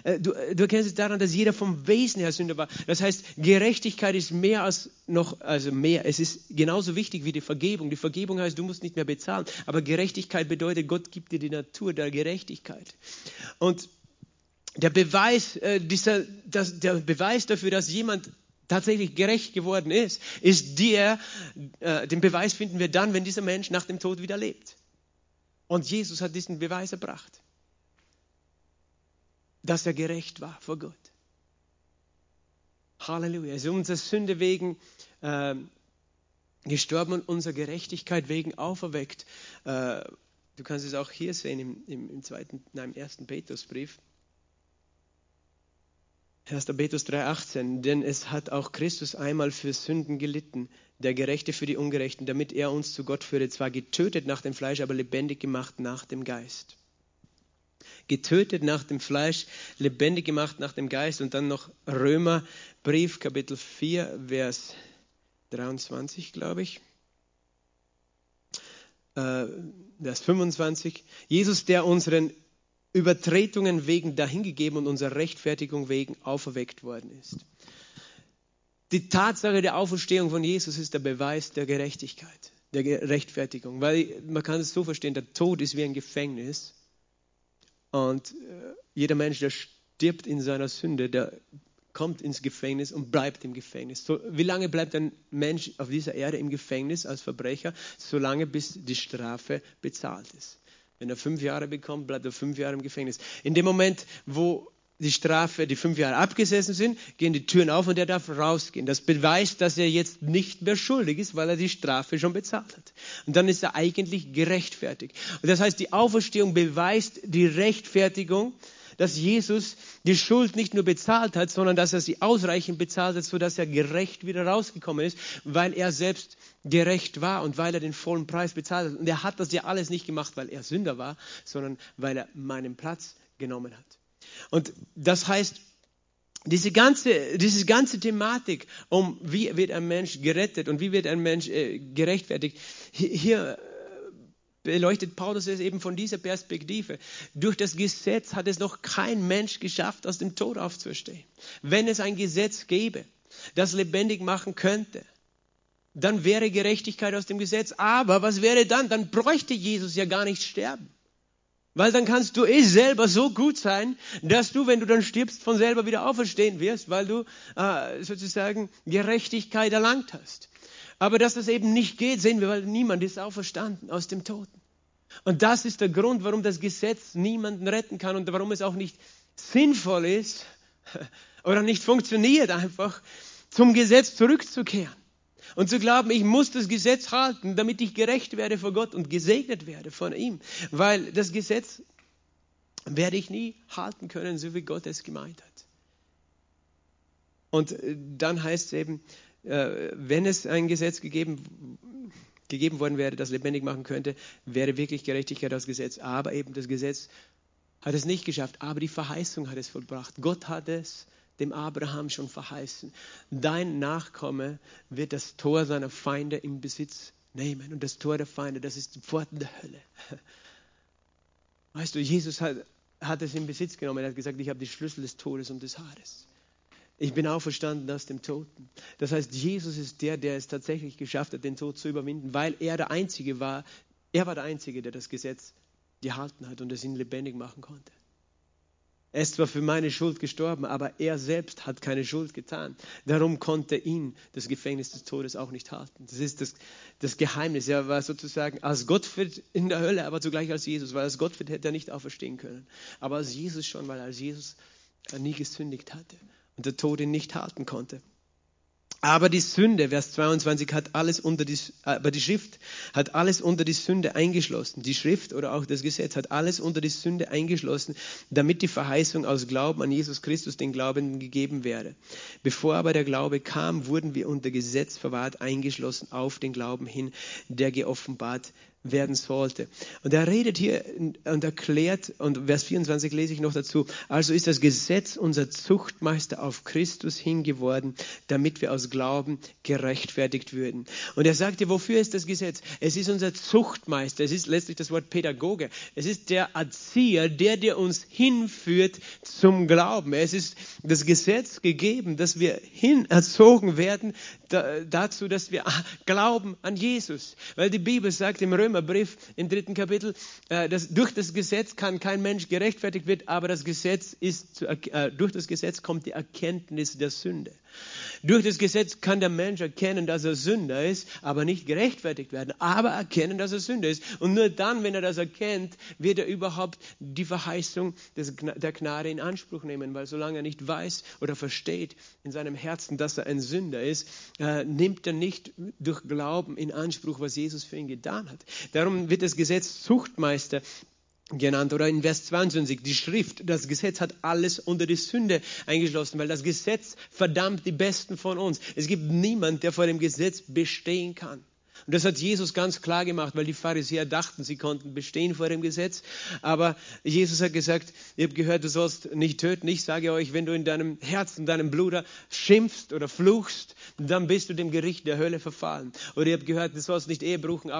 Äh, du, äh, du erkennst es daran, dass jeder vom Wesen her Sünder war. Das heißt, Gerechtigkeit ist mehr als noch, also mehr. Es ist genauso wichtig wie die Vergebung. Die Vergebung heißt, du musst nicht mehr bezahlen. Aber Gerechtigkeit bedeutet, Gott gibt dir die Natur der Gerechtigkeit. Und der Beweis, äh, dieser, das, der Beweis dafür, dass jemand tatsächlich gerecht geworden ist, ist der, äh, den Beweis finden wir dann, wenn dieser Mensch nach dem Tod wieder lebt. Und Jesus hat diesen Beweis erbracht dass er gerecht war vor Gott. Halleluja. Er ist unserer Sünde wegen äh, gestorben und unserer Gerechtigkeit wegen auferweckt. Äh, du kannst es auch hier sehen im, im, im zweiten, nein, im ersten Petrusbrief. 1. Petrus 3,18, denn es hat auch Christus einmal für Sünden gelitten, der Gerechte für die Ungerechten, damit er uns zu Gott führe, zwar getötet nach dem Fleisch, aber lebendig gemacht nach dem Geist getötet nach dem Fleisch, lebendig gemacht nach dem Geist. Und dann noch Römerbrief, Kapitel 4, Vers 23, glaube ich. Äh, Vers 25. Jesus, der unseren Übertretungen wegen dahingegeben und unserer Rechtfertigung wegen auferweckt worden ist. Die Tatsache der Auferstehung von Jesus ist der Beweis der Gerechtigkeit, der Rechtfertigung. Weil man kann es so verstehen, der Tod ist wie ein Gefängnis und äh, jeder Mensch, der stirbt in seiner Sünde, der kommt ins Gefängnis und bleibt im Gefängnis. So, wie lange bleibt ein Mensch auf dieser Erde im Gefängnis als Verbrecher? Solange bis die Strafe bezahlt ist. Wenn er fünf Jahre bekommt, bleibt er fünf Jahre im Gefängnis. In dem Moment, wo die Strafe, die fünf Jahre abgesessen sind, gehen die Türen auf und er darf rausgehen. Das beweist, dass er jetzt nicht mehr schuldig ist, weil er die Strafe schon bezahlt hat. Und dann ist er eigentlich gerechtfertigt. Und das heißt, die Auferstehung beweist die Rechtfertigung, dass Jesus die Schuld nicht nur bezahlt hat, sondern dass er sie ausreichend bezahlt hat, sodass er gerecht wieder rausgekommen ist, weil er selbst gerecht war und weil er den vollen Preis bezahlt hat. Und er hat das ja alles nicht gemacht, weil er Sünder war, sondern weil er meinen Platz genommen hat. Und das heißt, diese ganze, diese ganze Thematik um, wie wird ein Mensch gerettet und wie wird ein Mensch äh, gerechtfertigt, hier, äh, beleuchtet Paulus es eben von dieser Perspektive. Durch das Gesetz hat es noch kein Mensch geschafft, aus dem Tod aufzustehen. Wenn es ein Gesetz gäbe, das lebendig machen könnte, dann wäre Gerechtigkeit aus dem Gesetz. Aber was wäre dann? Dann bräuchte Jesus ja gar nicht sterben. Weil dann kannst du eh selber so gut sein, dass du, wenn du dann stirbst, von selber wieder auferstehen wirst, weil du äh, sozusagen Gerechtigkeit erlangt hast. Aber dass das eben nicht geht, sehen wir, weil niemand ist auferstanden aus dem Toten. Und das ist der Grund, warum das Gesetz niemanden retten kann und warum es auch nicht sinnvoll ist oder nicht funktioniert, einfach zum Gesetz zurückzukehren. Und zu glauben, ich muss das Gesetz halten, damit ich gerecht werde vor Gott und gesegnet werde von ihm. Weil das Gesetz werde ich nie halten können, so wie Gott es gemeint hat. Und äh, dann heißt es eben, äh, wenn es ein Gesetz gegeben, gegeben worden wäre, das lebendig machen könnte, wäre wirklich Gerechtigkeit das Gesetz. Aber eben das Gesetz hat es nicht geschafft, aber die Verheißung hat es vollbracht. Gott hat es dem Abraham schon verheißen. Dein Nachkomme wird das Tor seiner Feinde im Besitz nehmen. Und das Tor der Feinde, das ist die Pforten der Hölle. Weißt du, Jesus hat, hat es in Besitz genommen. Er hat gesagt, ich habe die Schlüssel des Todes und des Haares. Ich bin auferstanden aus dem Toten. Das heißt, Jesus ist der, der es tatsächlich geschafft hat, den Tod zu überwinden, weil er der Einzige war. Er war der Einzige, der das Gesetz gehalten hat und es ihn lebendig machen konnte. Er ist zwar für meine Schuld gestorben, aber er selbst hat keine Schuld getan. Darum konnte ihn das Gefängnis des Todes auch nicht halten. Das ist das, das Geheimnis. Er war sozusagen als Gottfried in der Hölle, aber zugleich als Jesus, weil als Gottfried hätte er nicht auferstehen können. Aber als Jesus schon, weil als Jesus nie gesündigt hatte. und der Tod ihn nicht halten konnte. Aber die Sünde, Vers 22, hat alles unter die, aber die Schrift hat alles unter die Sünde eingeschlossen. Die Schrift oder auch das Gesetz hat alles unter die Sünde eingeschlossen, damit die Verheißung aus Glauben an Jesus Christus den Glaubenden gegeben wäre. Bevor aber der Glaube kam, wurden wir unter Gesetz verwahrt, eingeschlossen auf den Glauben hin, der geoffenbart werden sollte. Und er redet hier und erklärt, und Vers 24 lese ich noch dazu, also ist das Gesetz unser Zuchtmeister auf Christus hingeworden, damit wir aus Glauben gerechtfertigt würden. Und er sagte, wofür ist das Gesetz? Es ist unser Zuchtmeister, es ist letztlich das Wort Pädagoge, es ist der Erzieher, der, der uns hinführt zum Glauben. Es ist das Gesetz gegeben, dass wir hin erzogen werden dazu, dass wir glauben an Jesus. Weil die Bibel sagt im Römer Römerbrief im dritten Kapitel, äh, dass durch das Gesetz kann kein Mensch gerechtfertigt werden, aber das Gesetz ist, äh, durch das Gesetz kommt die Erkenntnis der Sünde. Durch das Gesetz kann der Mensch erkennen, dass er Sünder ist, aber nicht gerechtfertigt werden, aber erkennen, dass er Sünder ist. Und nur dann, wenn er das erkennt, wird er überhaupt die Verheißung der Gnade in Anspruch nehmen, weil solange er nicht weiß oder versteht in seinem Herzen, dass er ein Sünder ist, äh, nimmt er nicht durch Glauben in Anspruch, was Jesus für ihn getan hat. Darum wird das Gesetz Zuchtmeister genannt oder in Vers 22 die Schrift, das Gesetz hat alles unter die Sünde eingeschlossen, weil das Gesetz verdammt die Besten von uns. Es gibt niemand, der vor dem Gesetz bestehen kann. Und das hat Jesus ganz klar gemacht, weil die Pharisäer dachten, sie konnten bestehen vor dem Gesetz. Aber Jesus hat gesagt, ihr habt gehört, du sollst nicht töten. Ich sage euch, wenn du in deinem Herzen, deinem Bruder schimpfst oder fluchst, dann bist du dem Gericht der Hölle verfallen. Oder ihr habt gehört, du sollst nicht Ehe brechen,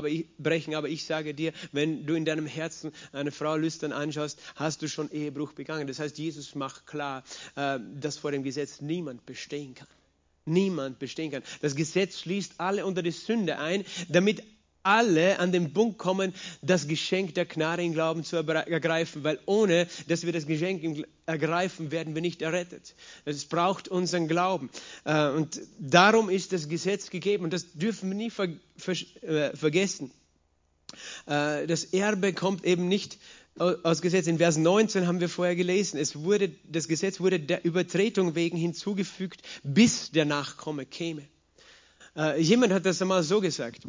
aber ich, sage dir, wenn du in deinem Herzen eine Frau lüstern anschaust, hast du schon Ehebruch begangen. Das heißt, Jesus macht klar, äh, dass vor dem Gesetz niemand bestehen kann niemand bestehen kann. Das Gesetz schließt alle unter die Sünde ein, damit alle an den Punkt kommen, das Geschenk der Gnade im Glauben zu ergreifen, weil ohne, dass wir das Geschenk ergreifen, werden wir nicht errettet. Es braucht unseren Glauben. Äh, und darum ist das Gesetz gegeben und das dürfen wir nie äh, vergessen. Äh, das Erbe kommt eben nicht aus Gesetz. In Vers 19 haben wir vorher gelesen, es wurde, das Gesetz wurde der Übertretung wegen hinzugefügt, bis der Nachkomme käme. Äh, jemand hat das einmal so gesagt.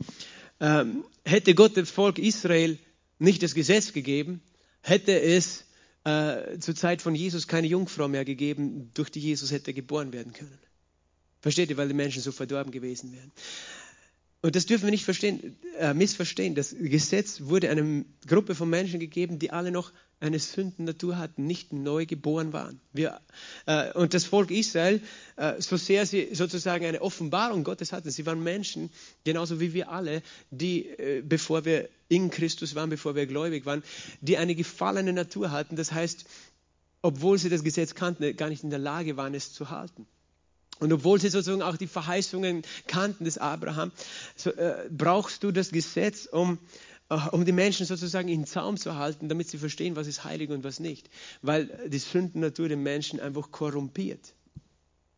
Ähm, hätte Gott dem Volk Israel nicht das Gesetz gegeben, hätte es äh, zur Zeit von Jesus keine Jungfrau mehr gegeben, durch die Jesus hätte geboren werden können. Versteht ihr, weil die Menschen so verdorben gewesen wären. Und das dürfen wir nicht verstehen, äh, missverstehen. Das Gesetz wurde einer Gruppe von Menschen gegeben, die alle noch eine Sündennatur hatten, nicht neu geboren waren. Wir, äh, und das Volk Israel, äh, so sehr sie sozusagen eine Offenbarung Gottes hatten, sie waren Menschen, genauso wie wir alle, die, äh, bevor wir in Christus waren, bevor wir gläubig waren, die eine gefallene Natur hatten. Das heißt, obwohl sie das Gesetz kannten, gar nicht in der Lage waren, es zu halten. Und obwohl sie sozusagen auch die Verheißungen kannten des Abraham, so, äh, brauchst du das Gesetz, um, äh, um die Menschen sozusagen in Zaum zu halten, damit sie verstehen, was ist heilig und was nicht. Weil die Sündennatur den Menschen einfach korrumpiert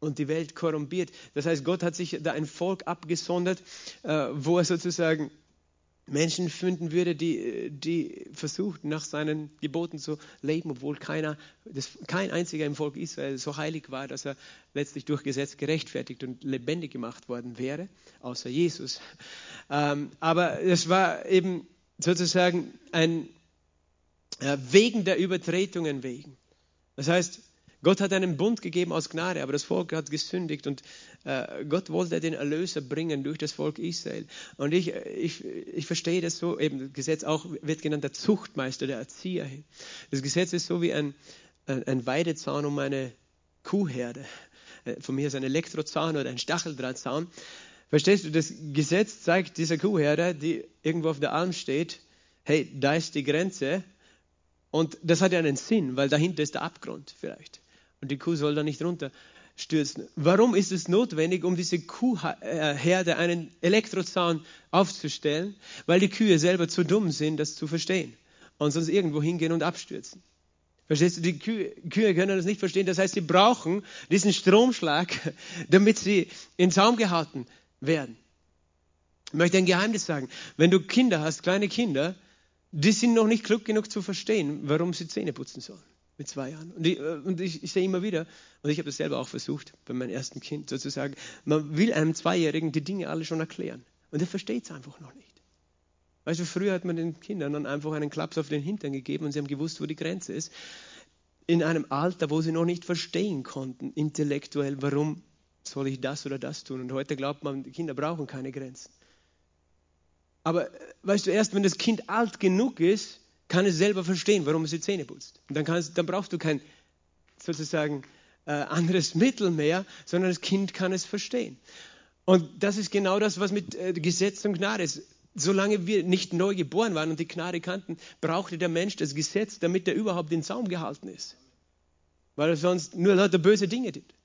und die Welt korrumpiert. Das heißt, Gott hat sich da ein Volk abgesondert, äh, wo er sozusagen Menschen finden würde, die, die versucht, nach seinen Geboten zu leben, obwohl keiner, das, kein einziger im Volk Israel so heilig war, dass er letztlich durch Gesetz gerechtfertigt und lebendig gemacht worden wäre, außer Jesus. Ähm, aber es war eben sozusagen ein äh, wegen der Übertretungen wegen. Das heißt, Gott hat einen Bund gegeben aus Gnade, aber das Volk hat gesündigt und äh, Gott wollte den Erlöser bringen durch das Volk Israel. Und ich, ich, ich verstehe das so, eben das Gesetz auch wird genannt der Zuchtmeister, der Erzieher. Das Gesetz ist so wie ein, ein Weidezaun um eine Kuhherde. Äh, von mir ist ein Elektrozaun oder ein Stacheldrahtzaun. Verstehst du, das Gesetz zeigt dieser Kuhherde, die irgendwo auf der Alm steht, hey, da ist die Grenze. Und das hat ja einen Sinn, weil dahinter ist der Abgrund vielleicht und die Kuh soll da nicht runterstürzen. Warum ist es notwendig, um diese Kuhherde einen Elektrozaun aufzustellen? Weil die Kühe selber zu dumm sind, das zu verstehen und sonst irgendwo hingehen und abstürzen. Verstehst du, die Kühe, Kühe können das nicht verstehen. Das heißt, sie brauchen diesen Stromschlag, damit sie in Zaum gehalten werden. Ich möchte ein Geheimnis sagen. Wenn du Kinder hast, kleine Kinder, die sind noch nicht klug genug zu verstehen, warum sie Zähne putzen sollen. Mit zwei Jahren. Und ich, äh, und ich, ich sehe immer wieder, und ich habe das selber auch versucht bei meinem ersten Kind sozusagen, man will einem Zweijährigen die Dinge alle schon erklären. Und er versteht es einfach noch nicht. Weißt du, früher hat man den Kindern dann einfach einen Klaps auf den Hintern gegeben und sie haben gewusst, wo die Grenze ist. In einem Alter, wo sie noch nicht verstehen konnten, intellektuell, warum soll ich das oder das tun. Und heute glaubt man, die Kinder brauchen keine Grenzen. Aber äh, weißt du, erst wenn das Kind alt genug ist, kann es selber verstehen, warum es die Zähne putzt. Und dann, es, dann brauchst du kein sozusagen äh, anderes Mittel mehr, sondern das Kind kann es verstehen. Und das ist genau das, was mit äh, Gesetz und Gnade ist. Solange wir nicht neu geboren waren und die Gnade kannten, brauchte der Mensch das Gesetz, damit er überhaupt den Zaum gehalten ist. Weil er sonst nur lauter böse Dinge tut.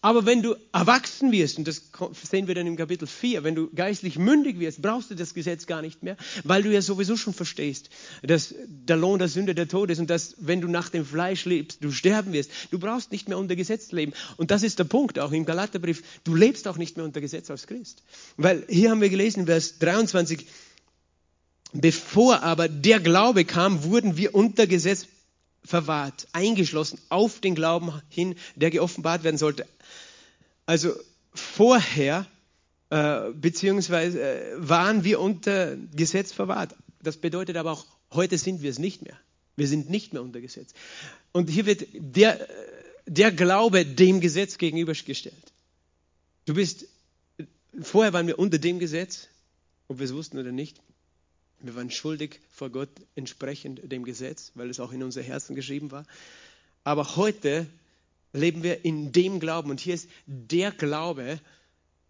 Aber wenn du erwachsen wirst, und das sehen wir dann im Kapitel 4, wenn du geistlich mündig wirst, brauchst du das Gesetz gar nicht mehr, weil du ja sowieso schon verstehst, dass der Lohn der Sünde der Tod ist und dass, wenn du nach dem Fleisch lebst, du sterben wirst. Du brauchst nicht mehr unter Gesetz leben. Und das ist der Punkt auch im Galaterbrief. Du lebst auch nicht mehr unter Gesetz als Christ. Weil hier haben wir gelesen, Vers 23, bevor aber der Glaube kam, wurden wir unter Gesetz verwahrt, eingeschlossen auf den Glauben hin, der geoffenbart werden sollte. Also vorher, äh, beziehungsweise äh, waren wir unter Gesetz verwahrt. Das bedeutet aber auch, heute sind wir es nicht mehr. Wir sind nicht mehr unter Gesetz. Und hier wird der, der Glaube dem Gesetz gegenübergestellt. Du bist, vorher waren wir unter dem Gesetz, ob wir es wussten oder nicht. Wir waren schuldig vor Gott entsprechend dem Gesetz, weil es auch in unser Herzen geschrieben war. Aber heute leben wir in dem Glauben. Und hier ist der Glaube,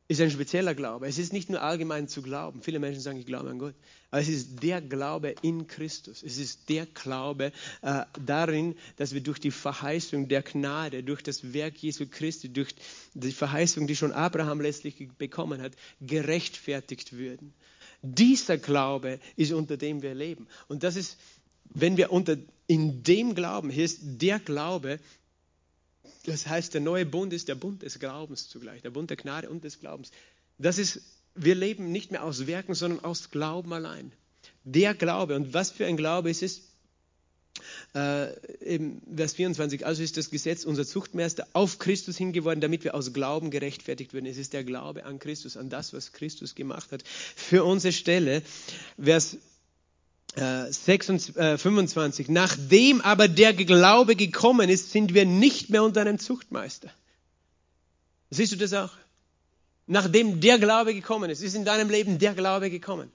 ist ein spezieller Glaube. Es ist nicht nur allgemein zu glauben. Viele Menschen sagen, ich glaube an Gott. Aber es ist der Glaube in Christus. Es ist der Glaube äh, darin, dass wir durch die Verheißung der Gnade, durch das Werk Jesu Christi, durch die Verheißung, die schon Abraham letztlich bekommen hat, gerechtfertigt würden. Dieser Glaube ist, unter dem wir leben. Und das ist, wenn wir unter, in dem Glauben, hier ist der Glaube, das heißt, der neue Bund ist der Bund des Glaubens zugleich, der Bund der Gnade und des Glaubens. Das ist, wir leben nicht mehr aus Werken, sondern aus Glauben allein. Der Glaube, und was für ein Glaube ist es? Äh, im Vers 24, also ist das Gesetz unser Zuchtmeister auf Christus hingeworden, damit wir aus Glauben gerechtfertigt werden. Es ist der Glaube an Christus, an das, was Christus gemacht hat. Für unsere Stelle, Vers 26, äh, 25. Äh, Nachdem aber der Glaube gekommen ist, sind wir nicht mehr unter einem Zuchtmeister. Siehst du das auch? Nachdem der Glaube gekommen ist, ist in deinem Leben der Glaube gekommen.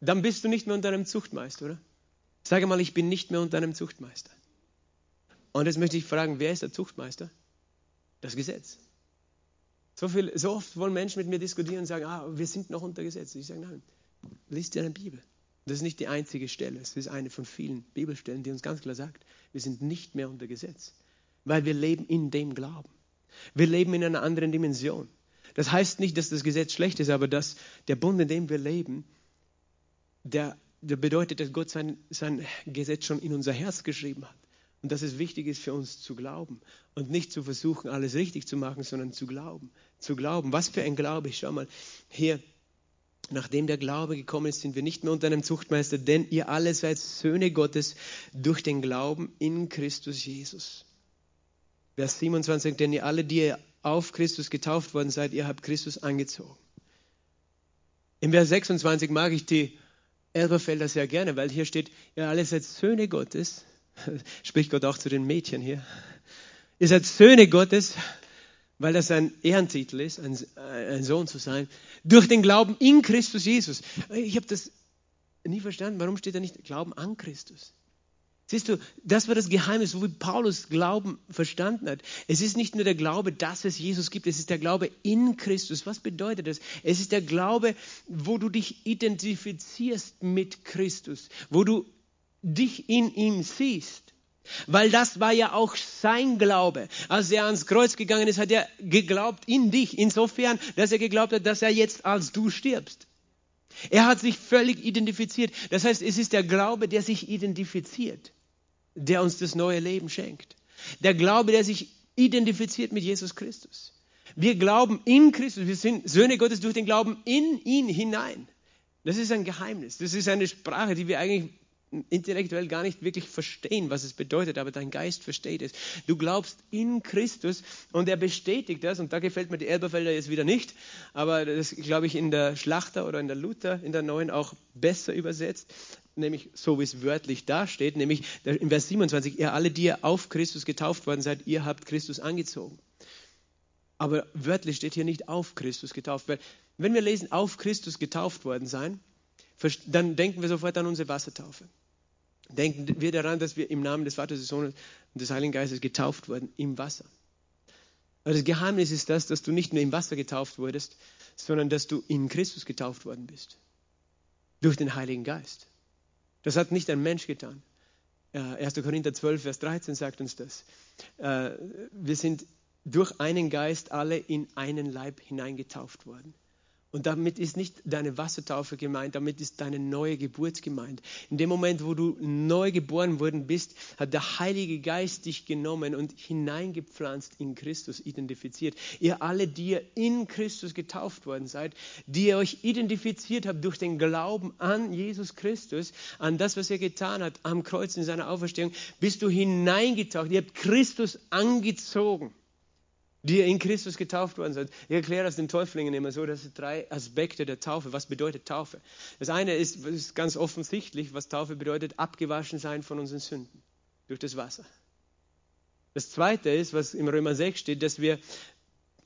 Dann bist du nicht mehr unter einem Zuchtmeister, oder? Sage mal, ich bin nicht mehr unter einem Zuchtmeister. Und jetzt möchte ich fragen, wer ist der Zuchtmeister? Das Gesetz. So, viel, so oft wollen Menschen mit mir diskutieren und sagen, ah, wir sind noch unter Gesetz. Ich sage, nein, liest dir eine Bibel. Das ist nicht die einzige Stelle, es ist eine von vielen Bibelstellen, die uns ganz klar sagt, wir sind nicht mehr unter Gesetz, weil wir leben in dem Glauben. Wir leben in einer anderen Dimension. Das heißt nicht, dass das Gesetz schlecht ist, aber dass der Bund, in dem wir leben, der, der bedeutet, dass Gott sein, sein Gesetz schon in unser Herz geschrieben hat. Und dass es wichtig ist für uns zu glauben und nicht zu versuchen, alles richtig zu machen, sondern zu glauben. Zu glauben. Was für ein Glaube. Schau mal, hier Nachdem der Glaube gekommen ist, sind wir nicht mehr unter einem Zuchtmeister, denn ihr alle seid Söhne Gottes durch den Glauben in Christus Jesus. Vers 27, denn ihr alle, die auf Christus getauft worden seid, ihr habt Christus angezogen. Im Vers 26 mag ich die Elberfelder sehr gerne, weil hier steht, ihr alle seid Söhne Gottes. Spricht Gott auch zu den Mädchen hier. Ihr seid Söhne Gottes weil das ein Ehrentitel ist, ein, ein Sohn zu sein, durch den Glauben in Christus Jesus. Ich habe das nie verstanden. Warum steht da nicht Glauben an Christus? Siehst du, das war das Geheimnis, wo Paulus Glauben verstanden hat. Es ist nicht nur der Glaube, dass es Jesus gibt, es ist der Glaube in Christus. Was bedeutet das? Es ist der Glaube, wo du dich identifizierst mit Christus, wo du dich in ihm siehst. Weil das war ja auch sein Glaube. Als er ans Kreuz gegangen ist, hat er geglaubt in dich. Insofern, dass er geglaubt hat, dass er jetzt als du stirbst. Er hat sich völlig identifiziert. Das heißt, es ist der Glaube, der sich identifiziert, der uns das neue Leben schenkt. Der Glaube, der sich identifiziert mit Jesus Christus. Wir glauben in Christus. Wir sind Söhne Gottes durch den Glauben in ihn hinein. Das ist ein Geheimnis. Das ist eine Sprache, die wir eigentlich intellektuell gar nicht wirklich verstehen, was es bedeutet, aber dein Geist versteht es. Du glaubst in Christus und er bestätigt das und da gefällt mir die Elberfelder jetzt wieder nicht, aber das glaube ich in der Schlachter oder in der Luther, in der Neuen auch besser übersetzt, nämlich so wie es wörtlich dasteht, nämlich in Vers 27, ihr alle, die ihr auf Christus getauft worden seid, ihr habt Christus angezogen. Aber wörtlich steht hier nicht auf Christus getauft, weil wenn wir lesen, auf Christus getauft worden sein, dann denken wir sofort an unsere Wassertaufe. Denken wir daran, dass wir im Namen des Vaters, des Sohnes und des Heiligen Geistes getauft wurden im Wasser. Aber das Geheimnis ist das, dass du nicht nur im Wasser getauft wurdest, sondern dass du in Christus getauft worden bist. Durch den Heiligen Geist. Das hat nicht ein Mensch getan. 1. Korinther 12, Vers 13 sagt uns das. Äh, wir sind durch einen Geist alle in einen Leib hineingetauft worden. Und damit ist nicht deine Wassertaufe gemeint, damit ist deine neue Geburt gemeint. In dem Moment, wo du neu geboren worden bist, hat der Heilige Geist dich genommen und hineingepflanzt in Christus, identifiziert. Ihr alle, die ihr in Christus getauft worden seid, die ihr euch identifiziert habt durch den Glauben an Jesus Christus, an das, was er getan hat am Kreuz in seiner Auferstehung, bist du hineingetaucht. Ihr habt Christus angezogen die in Christus getauft worden sind. Ich erkläre das den Täuflingen immer so, dass es drei Aspekte der Taufe. Was bedeutet Taufe? Das eine ist, ist ganz offensichtlich, was Taufe bedeutet, abgewaschen sein von unseren Sünden durch das Wasser. Das zweite ist, was im Römer 6 steht, dass wir,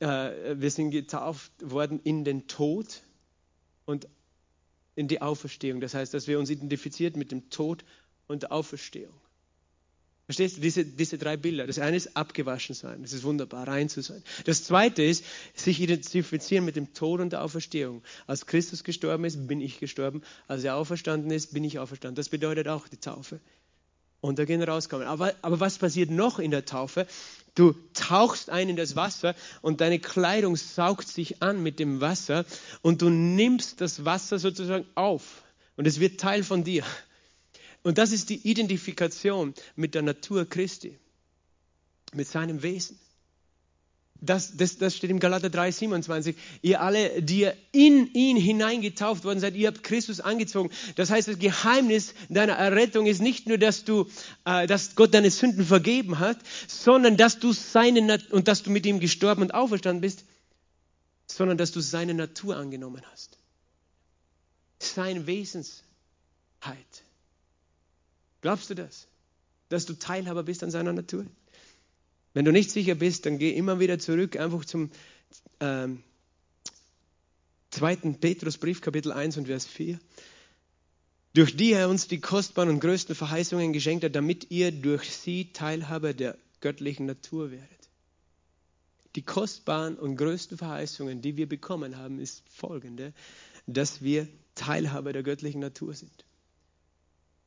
äh, wir sind getauft worden in den Tod und in die Auferstehung. Das heißt, dass wir uns identifiziert mit dem Tod und der Auferstehung. Verstehst du, diese, diese drei Bilder. Das eine ist abgewaschen sein, das ist wunderbar, rein zu sein. Das zweite ist, sich identifizieren mit dem Tod und der Auferstehung. Als Christus gestorben ist, bin ich gestorben. Als er auferstanden ist, bin ich auferstanden. Das bedeutet auch die Taufe. Und da gehen rauskommen. Aber, aber was passiert noch in der Taufe? Du tauchst ein in das Wasser und deine Kleidung saugt sich an mit dem Wasser und du nimmst das Wasser sozusagen auf und es wird Teil von dir. Und das ist die Identifikation mit der Natur Christi, mit seinem Wesen. Das, das, das steht im Galater 3, 27. Ihr alle, die in ihn hineingetauft worden seid, ihr habt Christus angezogen. Das heißt, das Geheimnis deiner Errettung ist nicht nur, dass du, äh, dass Gott deine Sünden vergeben hat, sondern dass du seine und dass du mit ihm gestorben und auferstanden bist, sondern dass du seine Natur angenommen hast. Seine Wesensheit. Glaubst du das? Dass du Teilhaber bist an seiner Natur? Wenn du nicht sicher bist, dann geh immer wieder zurück, einfach zum ähm, 2. Petrusbrief, Kapitel 1 und Vers 4. Durch die er uns die kostbaren und größten Verheißungen geschenkt hat, damit ihr durch sie Teilhaber der göttlichen Natur werdet. Die kostbaren und größten Verheißungen, die wir bekommen haben, ist folgende, dass wir Teilhaber der göttlichen Natur sind.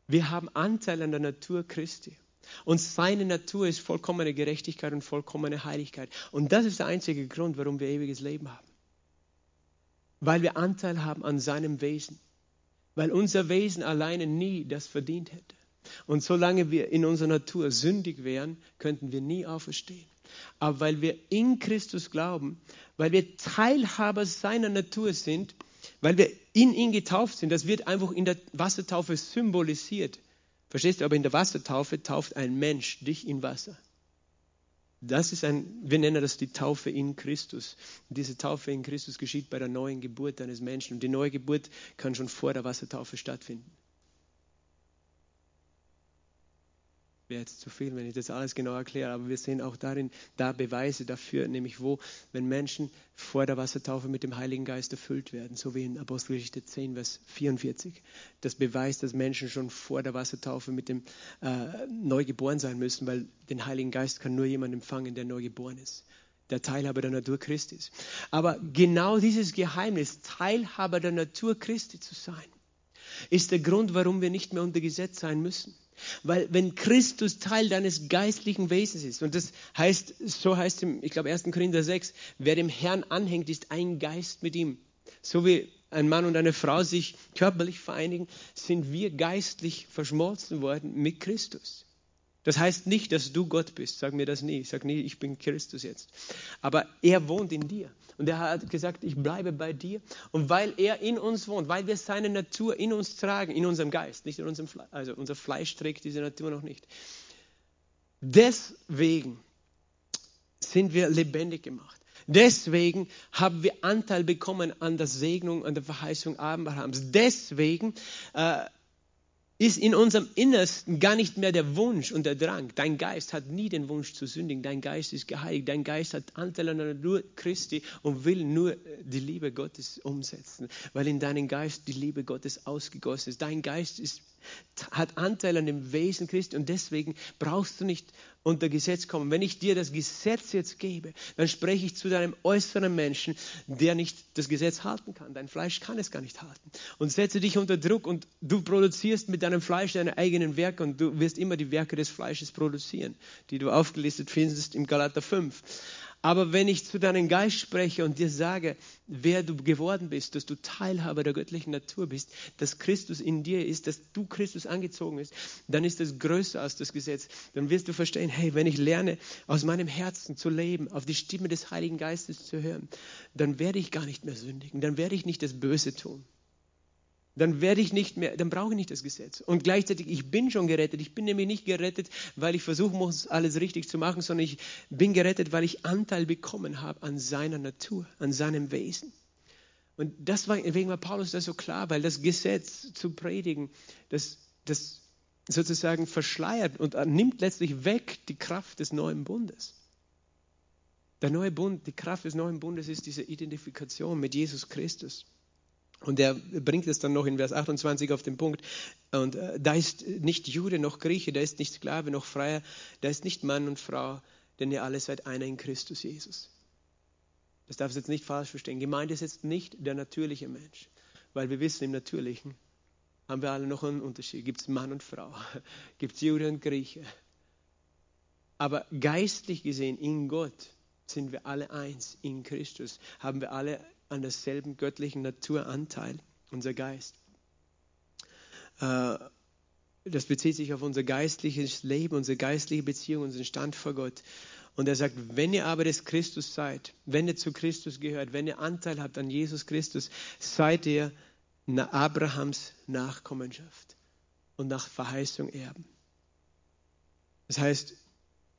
Wir haben Anteil an der Natur Christi. Und seine Natur ist vollkommene Gerechtigkeit und vollkommene Heiligkeit. Und das ist der einzige Grund, warum wir ewiges Leben haben. Weil wir Anteil haben an seinem Wesen. Weil unser Wesen alleine nie das verdient hätte. Und solange wir in unserer Natur sündig wären, könnten wir nie auferstehen. Aber weil wir in Christus glauben, weil wir Teilhaber seiner Natur sind, weil wir in ihn getauft sind. Das wird einfach in der Wassertaufe symbolisiert. Verstehst du? Aber in der Wassertaufe tauft ein Mensch dich in Wasser. Das ist ein, wir nennen das die Taufe in Christus. Und diese Taufe in Christus geschieht bei der neuen Geburt eines Menschen. Und die neue Geburt kann schon vor der Wassertaufe stattfinden. Wäre jetzt zu viel, wenn ich das alles genau erkläre, aber wir sehen auch darin da Beweise dafür, nämlich wo, wenn Menschen vor der Wassertaufe mit dem Heiligen Geist erfüllt werden, so wie in Apostelgeschichte 10, Vers 44. Das beweist, dass Menschen schon vor der Wassertaufe mit dem äh, neu sein müssen, weil den Heiligen Geist kann nur jemand empfangen, der neu geboren ist der Teilhaber der Natur Christi ist. Aber genau dieses Geheimnis, Teilhaber der Natur Christi zu sein, ist der Grund, warum wir nicht mehr unter Gesetz sein müssen. Weil wenn Christus Teil deines geistlichen Wesens ist, und das heißt, so heißt im, ich glaube 1. Korinther 6, wer dem Herrn anhängt, ist ein Geist mit ihm. So wie ein Mann und eine Frau sich körperlich vereinigen, sind wir geistlich verschmolzen worden mit Christus. Das heißt nicht, dass du Gott bist. Sag mir das nie. Sage nie, ich bin Christus jetzt. Aber er wohnt in dir. Und er hat gesagt, ich bleibe bei dir. Und weil er in uns wohnt, weil wir seine Natur in uns tragen, in unserem Geist, nicht in unserem Fleisch, also unser Fleisch trägt diese Natur noch nicht. Deswegen sind wir lebendig gemacht. Deswegen haben wir Anteil bekommen an der Segnung, an der Verheißung Abrahams. Deswegen äh, ist in unserem Innersten gar nicht mehr der Wunsch und der Drang. Dein Geist hat nie den Wunsch zu sündigen. Dein Geist ist geheiligt. Dein Geist hat Anteil an der Natur Christi und will nur die Liebe Gottes umsetzen, weil in deinem Geist die Liebe Gottes ausgegossen ist. Dein Geist ist hat Anteil an dem Wesen Christi und deswegen brauchst du nicht unter Gesetz kommen. Wenn ich dir das Gesetz jetzt gebe, dann spreche ich zu deinem äußeren Menschen, der nicht das Gesetz halten kann. Dein Fleisch kann es gar nicht halten. Und setze dich unter Druck und du produzierst mit deinem Fleisch deine eigenen Werke und du wirst immer die Werke des Fleisches produzieren, die du aufgelistet findest im Galater 5. Aber wenn ich zu deinem Geist spreche und dir sage, wer du geworden bist, dass du Teilhaber der göttlichen Natur bist, dass Christus in dir ist, dass du Christus angezogen bist, dann ist das größer als das Gesetz. Dann wirst du verstehen, hey, wenn ich lerne, aus meinem Herzen zu leben, auf die Stimme des Heiligen Geistes zu hören, dann werde ich gar nicht mehr sündigen, dann werde ich nicht das Böse tun dann werde ich nicht mehr, dann brauche ich nicht das Gesetz. Und gleichzeitig, ich bin schon gerettet. Ich bin nämlich nicht gerettet, weil ich versuchen muss, alles richtig zu machen, sondern ich bin gerettet, weil ich Anteil bekommen habe an seiner Natur, an seinem Wesen. Und das war, deswegen war Paulus das so klar, weil das Gesetz zu predigen, das, das sozusagen verschleiert und nimmt letztlich weg die Kraft des neuen Bundes. Der neue Bund, die Kraft des neuen Bundes ist diese Identifikation mit Jesus Christus. Und er bringt es dann noch in Vers 28 auf den Punkt. Und äh, da ist nicht Jude noch Grieche, da ist nicht Sklave noch Freier, da ist nicht Mann und Frau, denn ihr alle seid einer in Christus Jesus. Das darf es jetzt nicht falsch verstehen. Gemeint ist jetzt nicht der natürliche Mensch, weil wir wissen, im Natürlichen haben wir alle noch einen Unterschied. Gibt es Mann und Frau, gibt es Jude und Grieche. Aber geistlich gesehen, in Gott sind wir alle eins, in Christus haben wir alle an derselben göttlichen Natur Anteil, unser Geist. Äh, das bezieht sich auf unser geistliches Leben, unsere geistliche Beziehung, unseren Stand vor Gott. Und er sagt, wenn ihr aber des Christus seid, wenn ihr zu Christus gehört, wenn ihr Anteil habt an Jesus Christus, seid ihr Abrahams Nachkommenschaft und nach Verheißung erben. Das heißt,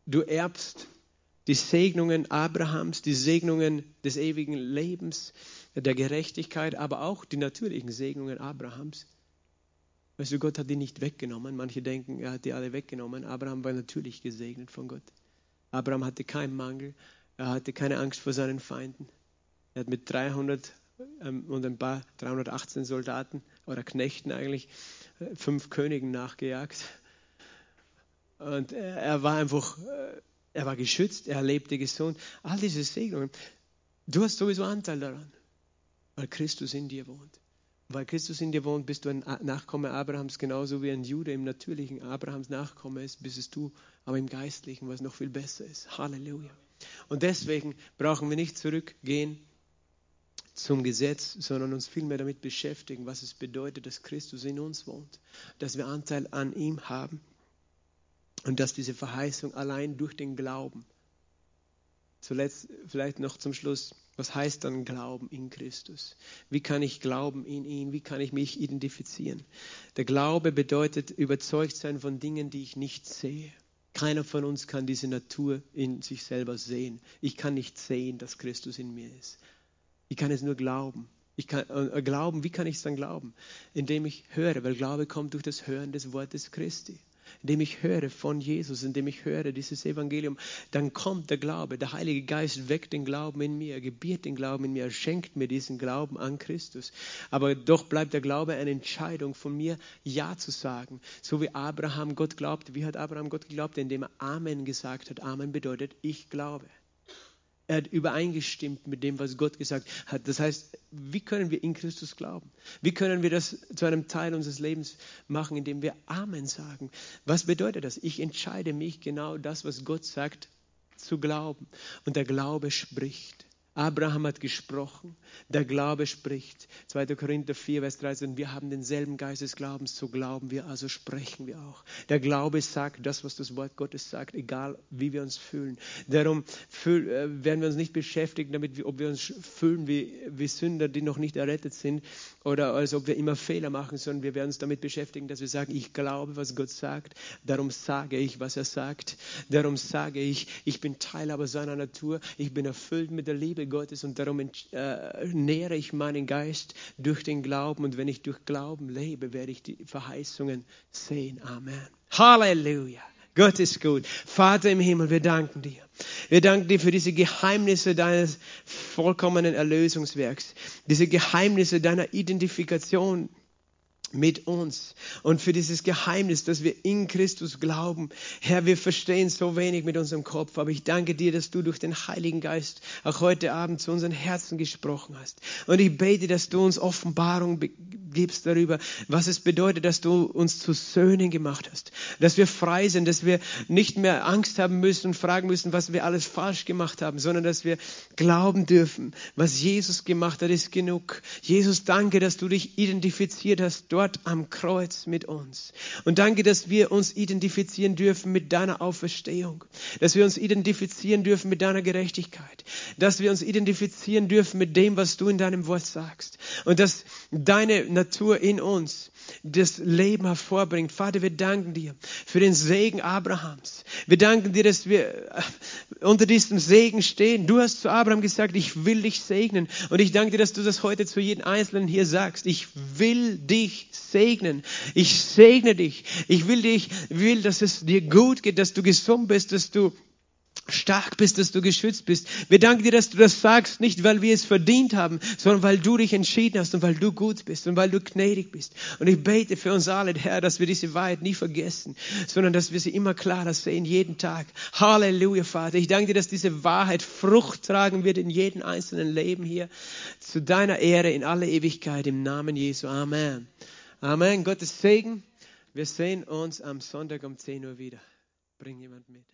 du erbst die Segnungen Abrahams, die Segnungen des ewigen Lebens, der Gerechtigkeit, aber auch die natürlichen Segnungen Abrahams. Weißt du, Gott hat die nicht weggenommen. Manche denken, er hat die alle weggenommen. Abraham war natürlich gesegnet von Gott. Abraham hatte keinen Mangel. Er hatte keine Angst vor seinen Feinden. Er hat mit 300 ähm, und ein paar 318 Soldaten oder Knechten eigentlich äh, fünf Königen nachgejagt. Und er, war einfach äh, er war geschützt, er lebte gesund. All diese Segnungen. Du hast sowieso Anteil daran, weil Christus in dir wohnt. Weil Christus in dir wohnt, bist du ein Nachkomme Abrahams, genauso wie ein Jude im natürlichen Abrahams Nachkomme ist, bist es du, aber im Geistlichen, was noch viel besser ist. Halleluja. Und deswegen brauchen wir nicht zurückgehen zum Gesetz, sondern uns vielmehr damit beschäftigen, was es bedeutet, dass Christus in uns wohnt, dass wir Anteil an ihm haben. Und dass diese Verheißung allein durch den Glauben. Zuletzt, vielleicht noch zum Schluss, was heißt dann Glauben in Christus? Wie kann ich glauben in ihn? Wie kann ich mich identifizieren? Der Glaube bedeutet überzeugt sein von Dingen, die ich nicht sehe. Keiner von uns kann diese Natur in sich selber sehen. Ich kann nicht sehen, dass Christus in mir ist. Ich kann es nur glauben. Ich kann äh, glauben, wie kann ich es dann glauben? Indem ich höre, weil Glaube kommt durch das Hören des Wortes Christi indem ich höre von Jesus, indem ich höre dieses Evangelium, dann kommt der Glaube. Der Heilige Geist weckt den Glauben in mir, gebiert den Glauben in mir, schenkt mir diesen Glauben an Christus. Aber doch bleibt der Glaube eine Entscheidung von mir, Ja zu sagen. So wie Abraham Gott glaubte. Wie hat Abraham Gott geglaubt? Indem er Amen gesagt hat. Amen bedeutet, ich glaube. Er hat übereingestimmt mit dem, was Gott gesagt hat. Das heißt, wie können wir in Christus glauben? Wie können wir das zu einem Teil unseres Lebens machen, indem wir Amen sagen? Was bedeutet das? Ich entscheide mich genau das, was Gott sagt, zu glauben. Und der Glaube spricht. Abraham hat gesprochen, der Glaube spricht. 2. Korinther 4, Vers 13, wir haben denselben Geist des Glaubens, so glauben wir, also sprechen wir auch. Der Glaube sagt das, was das Wort Gottes sagt, egal wie wir uns fühlen. Darum äh, werden wir uns nicht beschäftigen damit, ob wir uns fühlen wie, wie Sünder, die noch nicht errettet sind, oder als ob wir immer Fehler machen, sondern wir werden uns damit beschäftigen, dass wir sagen, ich glaube, was Gott sagt, darum sage ich, was er sagt, darum sage ich, ich bin Teilhaber seiner Natur, ich bin erfüllt mit der Liebe Gottes und darum äh, nähere ich meinen Geist durch den Glauben und wenn ich durch Glauben lebe, werde ich die Verheißungen sehen. Amen. Halleluja. Gott ist gut. Vater im Himmel, wir danken dir. Wir danken dir für diese Geheimnisse deines vollkommenen Erlösungswerks, diese Geheimnisse deiner Identifikation mit uns und für dieses Geheimnis, dass wir in Christus glauben. Herr, wir verstehen so wenig mit unserem Kopf, aber ich danke dir, dass du durch den Heiligen Geist auch heute Abend zu unseren Herzen gesprochen hast. Und ich bete, dass du uns Offenbarung gibst darüber, was es bedeutet, dass du uns zu Söhnen gemacht hast, dass wir frei sind, dass wir nicht mehr Angst haben müssen und fragen müssen, was wir alles falsch gemacht haben, sondern dass wir glauben dürfen, was Jesus gemacht hat, ist genug. Jesus, danke, dass du dich identifiziert hast dort dort am Kreuz mit uns. Und danke, dass wir uns identifizieren dürfen mit deiner Auferstehung, dass wir uns identifizieren dürfen mit deiner Gerechtigkeit, dass wir uns identifizieren dürfen mit dem, was du in deinem Wort sagst. Und dass deine Natur in uns das Leben hervorbringt. Vater, wir danken dir für den Segen Abrahams. Wir danken dir, dass wir äh, unter diesem Segen stehen. Du hast zu Abraham gesagt, ich will dich segnen. Und ich danke dir, dass du das heute zu jedem Einzelnen hier sagst. Ich will dich segnen. Ich segne dich. Ich will dich, will, dass es dir gut geht, dass du gesund bist, dass du stark bist, dass du geschützt bist. Wir danken dir, dass du das sagst, nicht weil wir es verdient haben, sondern weil du dich entschieden hast und weil du gut bist und weil du gnädig bist. Und ich bete für uns alle, Herr, dass wir diese Wahrheit nie vergessen, sondern dass wir sie immer klarer sehen, jeden Tag. Halleluja, Vater. Ich danke dir, dass diese Wahrheit Frucht tragen wird in jedem einzelnen Leben hier. Zu deiner Ehre in alle Ewigkeit im Namen Jesu. Amen. Amen. Gottes Segen. Wir sehen uns am Sonntag um 10 Uhr wieder. Bring jemand mit.